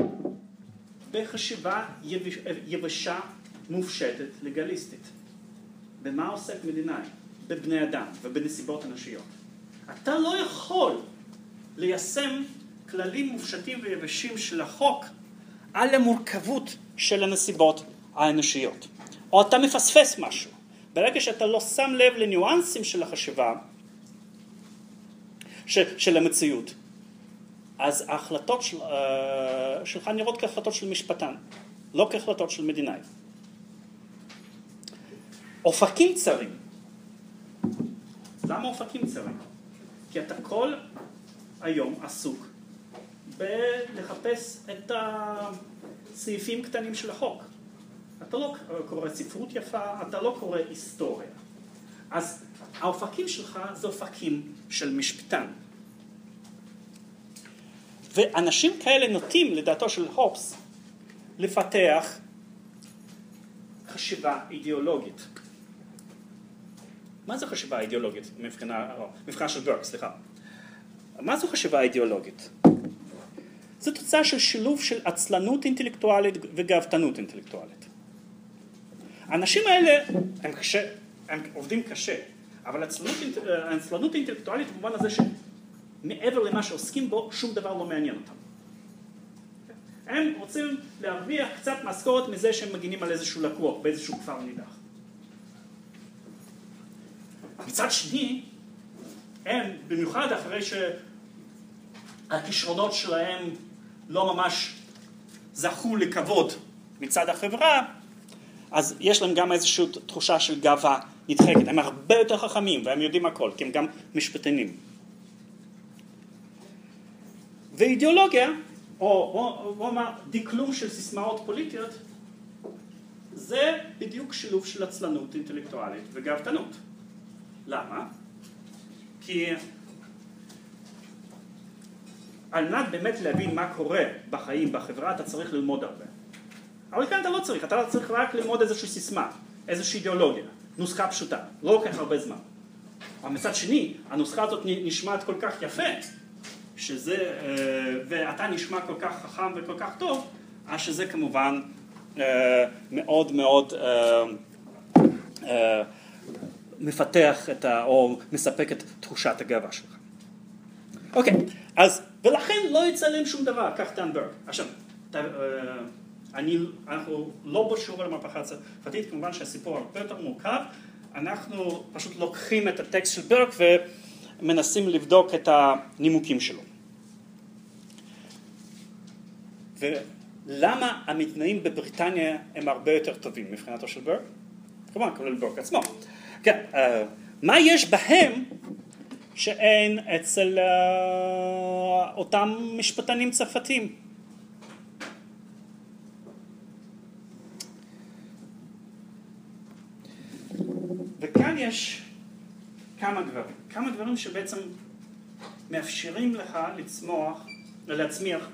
בחשיבה יבש- יבשה, מופשטת, לגליסטית. במה עוסק מדינאי? בבני אדם ובנסיבות אנושיות. אתה לא יכול ליישם כללים מופשטים ויבשים של החוק על המורכבות של הנסיבות האנושיות. או אתה מפספס משהו. ברגע שאתה לא שם לב לניואנסים של החשיבה, ש, של המציאות, אז ההחלטות של, אה, שלך נראות כהחלטות של משפטן, לא כהחלטות של מדינאי. אופקים צרים. למה אופקים צרים? כי אתה כל היום עסוק בלחפש את הסעיפים קטנים של החוק. אתה לא קורא ספרות יפה, אתה לא קורא היסטוריה. אז האופקים שלך זה אופקים של משפטן. ואנשים כאלה נוטים, לדעתו של הופס, לפתח חשיבה אידיאולוגית. מה זו חשיבה אידיאולוגית מבחינה, מבחינה של ברק, סליחה. מה זו חשיבה אידיאולוגית? זו תוצאה של שילוב של עצלנות אינטלקטואלית וגאוותנות אינטלקטואלית. האנשים האלה הם, קשה, הם עובדים קשה, אבל עצלנות, עצלנות אינטלקטואלית במובן הזה שמעבר למה שעוסקים בו, שום דבר לא מעניין אותם. הם רוצים להרוויח קצת משכורת מזה שהם מגינים על איזשהו לקוח באיזשהו כפר נידח. מצד שני, הם, במיוחד אחרי שהכישרונות שלהם לא ממש זכו לכבוד מצד החברה, אז יש להם גם איזושהי תחושה של גאווה נדחקת. הם הרבה יותר חכמים והם יודעים הכל, כי הם גם משפטנים. ואידיאולוגיה, או בוא נאמר דקלום של סיסמאות פוליטיות, זה בדיוק שילוב של עצלנות אינטלקטואלית וגאוותנות. למה? כי על מנת באמת להבין מה קורה בחיים, בחברה, אתה צריך ללמוד הרבה. אבל כאן אתה לא צריך, אתה צריך רק ללמוד איזושהי סיסמה, איזושהי אידיאולוגיה, נוסחה פשוטה, לא לוקח הרבה זמן. אבל מצד שני, הנוסחה הזאת נשמעת כל כך יפה, שזה, אה, ואתה נשמע כל כך חכם וכל כך טוב, אז שזה כמובן אה, מאוד מאוד אה, מפתח את ה... או מספק את תחושת הגאווה שלך. אוקיי, אז ולכן לא יצא להם שום דבר, כך טנברג. עכשיו, ת, אני, אנחנו לא בשיעור על המהפכה הצרפתית, כמובן שהסיפור הרבה יותר מורכב, אנחנו פשוט לוקחים את הטקסט של ברק ומנסים לבדוק את הנימוקים שלו. ולמה המתנאים בבריטניה הם הרבה יותר טובים מבחינתו של ברק? כמובן, כולל ברק עצמו. כן, uh, מה יש בהם שאין אצל uh, אותם משפטנים צרפתים? וכאן יש כמה דברים, כמה דברים שבעצם מאפשרים לך לצמוח, להצמיח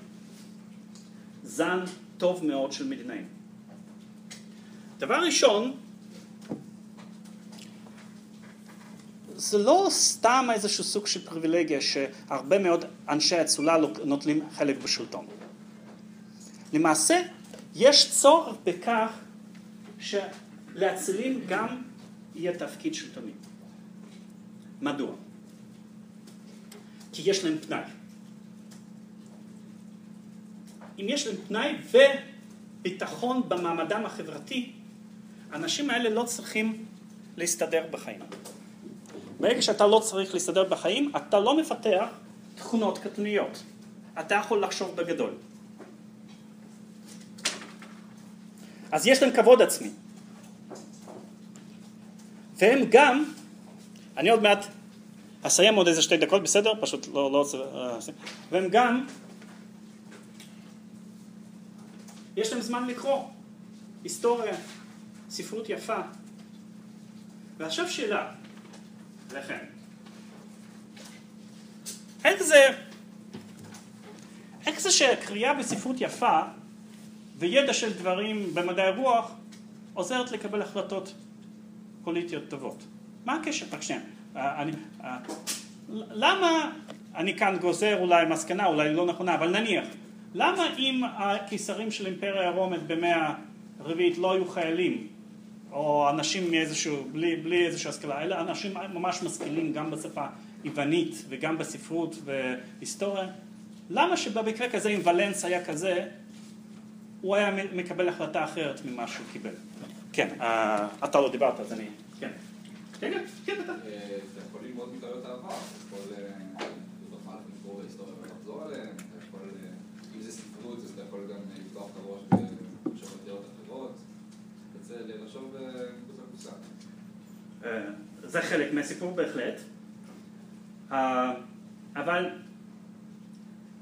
זן טוב מאוד של מדינאים. דבר ראשון, זה לא סתם איזשהו סוג של פריבילגיה שהרבה מאוד אנשי אצולה נוטלים חלק בשלטון. למעשה, יש צורך בכך שלאצילים גם יהיה תפקיד שלטוני. מדוע? כי יש להם פנאי. אם יש להם פנאי וביטחון במעמדם החברתי, האנשים האלה לא צריכים להסתדר בחיים. ברגע שאתה לא צריך להסתדר בחיים, אתה לא מפתח תכונות קטניות. אתה יכול לחשוב בגדול. אז יש להם כבוד עצמי. והם גם, אני עוד מעט אסיים עוד איזה שתי דקות, בסדר? פשוט לא, לא רוצה... אה, והם גם, יש להם זמן לקרוא היסטוריה, ספרות יפה. ועכשיו שאלה, לכן, איך זה, איך זה שקריאה בספרות יפה וידע של דברים במדעי הרוח עוזרת לקבל החלטות פוליטיות טובות? מה הקשר? רק שנייה. אה, אה, למה, אני כאן גוזר אולי מסקנה, אולי לא נכונה, אבל נניח, למה אם הקיסרים של אימפריה הרומית במאה הרביעית לא היו חיילים, או אנשים מאיזשהו, בלי, בלי איזושהי השכלה, אלא אנשים ממש משכילים גם בשפה יוונית וגם בספרות והיסטוריה, למה שבמקרה כזה אם ולנס היה כזה, הוא היה מקבל החלטה אחרת ממה שהוא קיבל? כן, אה, אתה לא דיברת אז אני, כן. כן, כן, כן, אתה. אה, אתה יכול ללמוד מטעויות העבר, אתה יכול לקרוא בהיסטוריה ולחזור עליהם, אתה יכול, אה, אם זה ספרות אז אתה יכול גם לפתוח את הראש ולחשוב על דעות אחרות, לחשוב מחוץ לקופסה. זה חלק מהסיפור בהחלט, אבל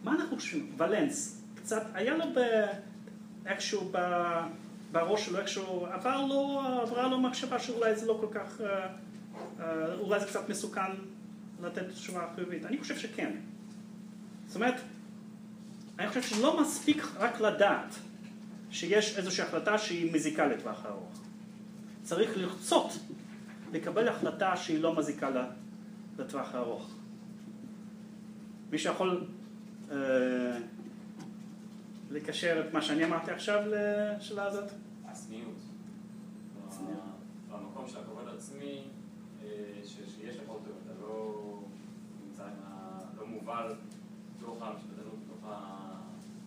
מה אנחנו חושבים, ולנס, קצת היה לו איכשהו בראש שלו איכשהו, עבר לו, עברה לו מחשבה שאולי זה לא כל כך, אה, אה, אולי זה קצת מסוכן לתת תשובה חיובית. אני חושב שכן. זאת אומרת, אני חושב שלא מספיק רק לדעת שיש איזושהי החלטה שהיא מזיקה לטווח הארוך. צריך לרצות לקבל החלטה שהיא לא מזיקה לטווח הארוך. מישהו יכול אה, לקשר את מה שאני אמרתי עכשיו לשאלה הזאת? הצניעות. במקום של הכבוד עצמי, אה, שיש לך אותו, אתה לא נמצא עם ה... לא מובל בתוך המשפטנות,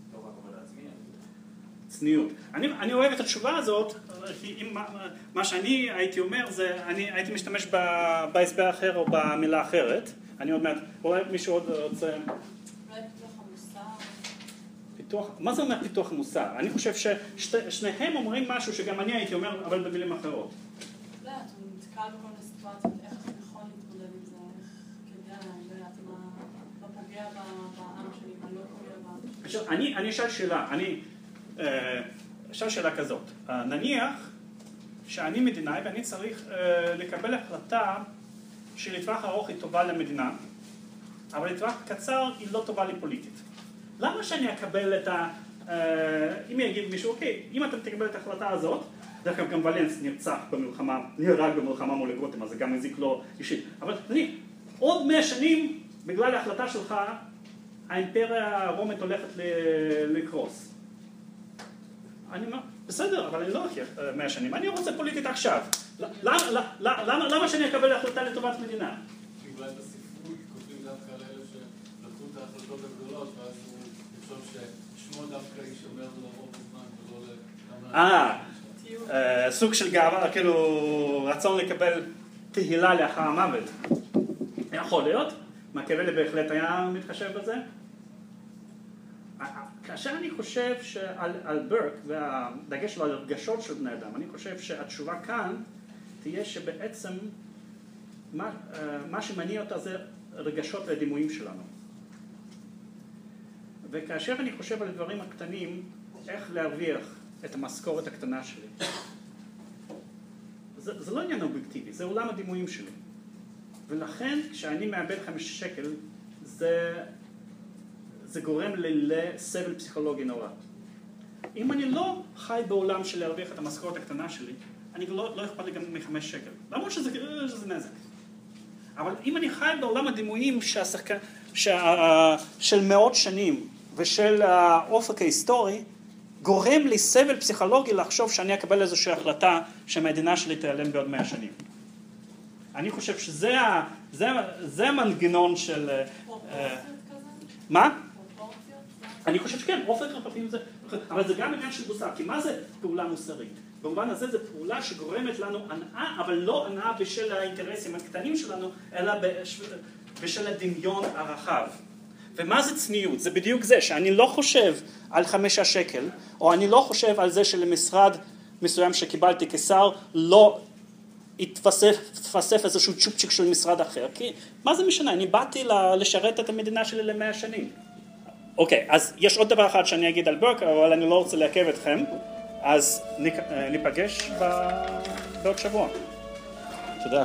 בתוך הכבוד העצמי. צניעות. אני, אני אוהב את התשובה הזאת, כי אם, מה, מה שאני הייתי אומר זה, אני הייתי משתמש בהסבר אחר או במילה אחרת. אני עוד מעט, אולי מישהו עוד רוצה... אולי פיתוח המוסר. פיתוח, מה זה אומר פיתוח המוסר? אני חושב ששניהם אומרים משהו שגם אני הייתי אומר, אבל במילים אחרות. לא, אתה נתקל בכל מיני סיטואציות, איך אתה יכול להתמודד עם זה, איך כדאי, לדעת מה פוגע בעם שלי, מה לא פוגע בעם שלי. אני, אני אשאל שאלה, אני אה, אשאל שאלה כזאת, אה, נניח שאני מדינאי ואני צריך אה, לקבל החלטה שלטווח ארוך היא טובה למדינה, אבל לטווח קצר היא לא טובה לי פוליטית. למה שאני אקבל את ה... אם יגיד מישהו, אוקיי, אם אתה תקבל את ההחלטה הזאת, דרך אגב גם ולנס נרצח במלחמה, נהרג במלחמה מול הגותם, אז זה גם הזיק לו אישית. אבל אני, עוד מאה שנים, בגלל ההחלטה שלך, האימפריה הרומית הולכת לקרוס. אני אומר, בסדר, אבל אני לא אחיה מאה שנים, אני רוצה פוליטית עכשיו. למה שאני אקבל החלטה לטובת מדינה? אולי בספרות כותבים דווקא על אלה שלקחו את ההחלטות הגדולות, ואז הוא יחשוב ששמו דווקא יישמר לרוב הזמן ולא ל... אה, סוג של גאווה, כאילו רצון לקבל תהילה לאחר המוות. יכול להיות, מקיאוולי בהחלט היה מתחשב בזה. כאשר אני חושב שעל, על ברק והדגש שלו על הרגשות של בני אדם, אני חושב שהתשובה כאן תהיה שבעצם מה, אה, מה שמניע אותה זה רגשות ודימויים שלנו. וכאשר אני חושב על הדברים הקטנים, איך להרוויח את המשכורת הקטנה שלי, זה, זה לא עניין אובייקטיבי, זה עולם הדימויים שלי. ולכן כשאני מאבד חמש שקל, זה, זה גורם לי לסבל פסיכולוגי נורא. אם אני לא חי בעולם של להרוויח את המשכורת הקטנה שלי, אני לא, לא אכפת לי גם מחמש שקל. למרות שזה, שזה נזק. אבל אם אני חי בעולם הדימויים שהשחקן, שה, של מאות שנים ושל האופק ההיסטורי, גורם לי סבל פסיכולוגי לחשוב שאני אקבל איזושהי החלטה שהמדינה שלי תיעלם בעוד מאה שנים. אני חושב שזה ה, זה, זה המנגנון של... אה, מה? אני חושב שכן, אופק רפפים זה, אבל זה גם עניין של מוסר, כי מה זה פעולה מוסרית? במובן הזה זו פעולה שגורמת לנו הנאה, אבל לא הנאה בשל האינטרסים הקטנים שלנו, אלא בשל הדמיון הרחב. ומה זה צניעות? זה בדיוק זה, שאני לא חושב על חמישה שקל, או אני לא חושב על זה שלמשרד מסוים שקיבלתי כשר לא יתווסף איזשהו צ'ופצ'יק של משרד אחר, כי מה זה משנה? אני באתי לשרת את המדינה שלי למאה שנים. אוקיי, אז יש עוד דבר אחד שאני אגיד על ברק, אבל אני לא רוצה לעכב אתכם. אז ניפגש בעוד שבוע. תודה.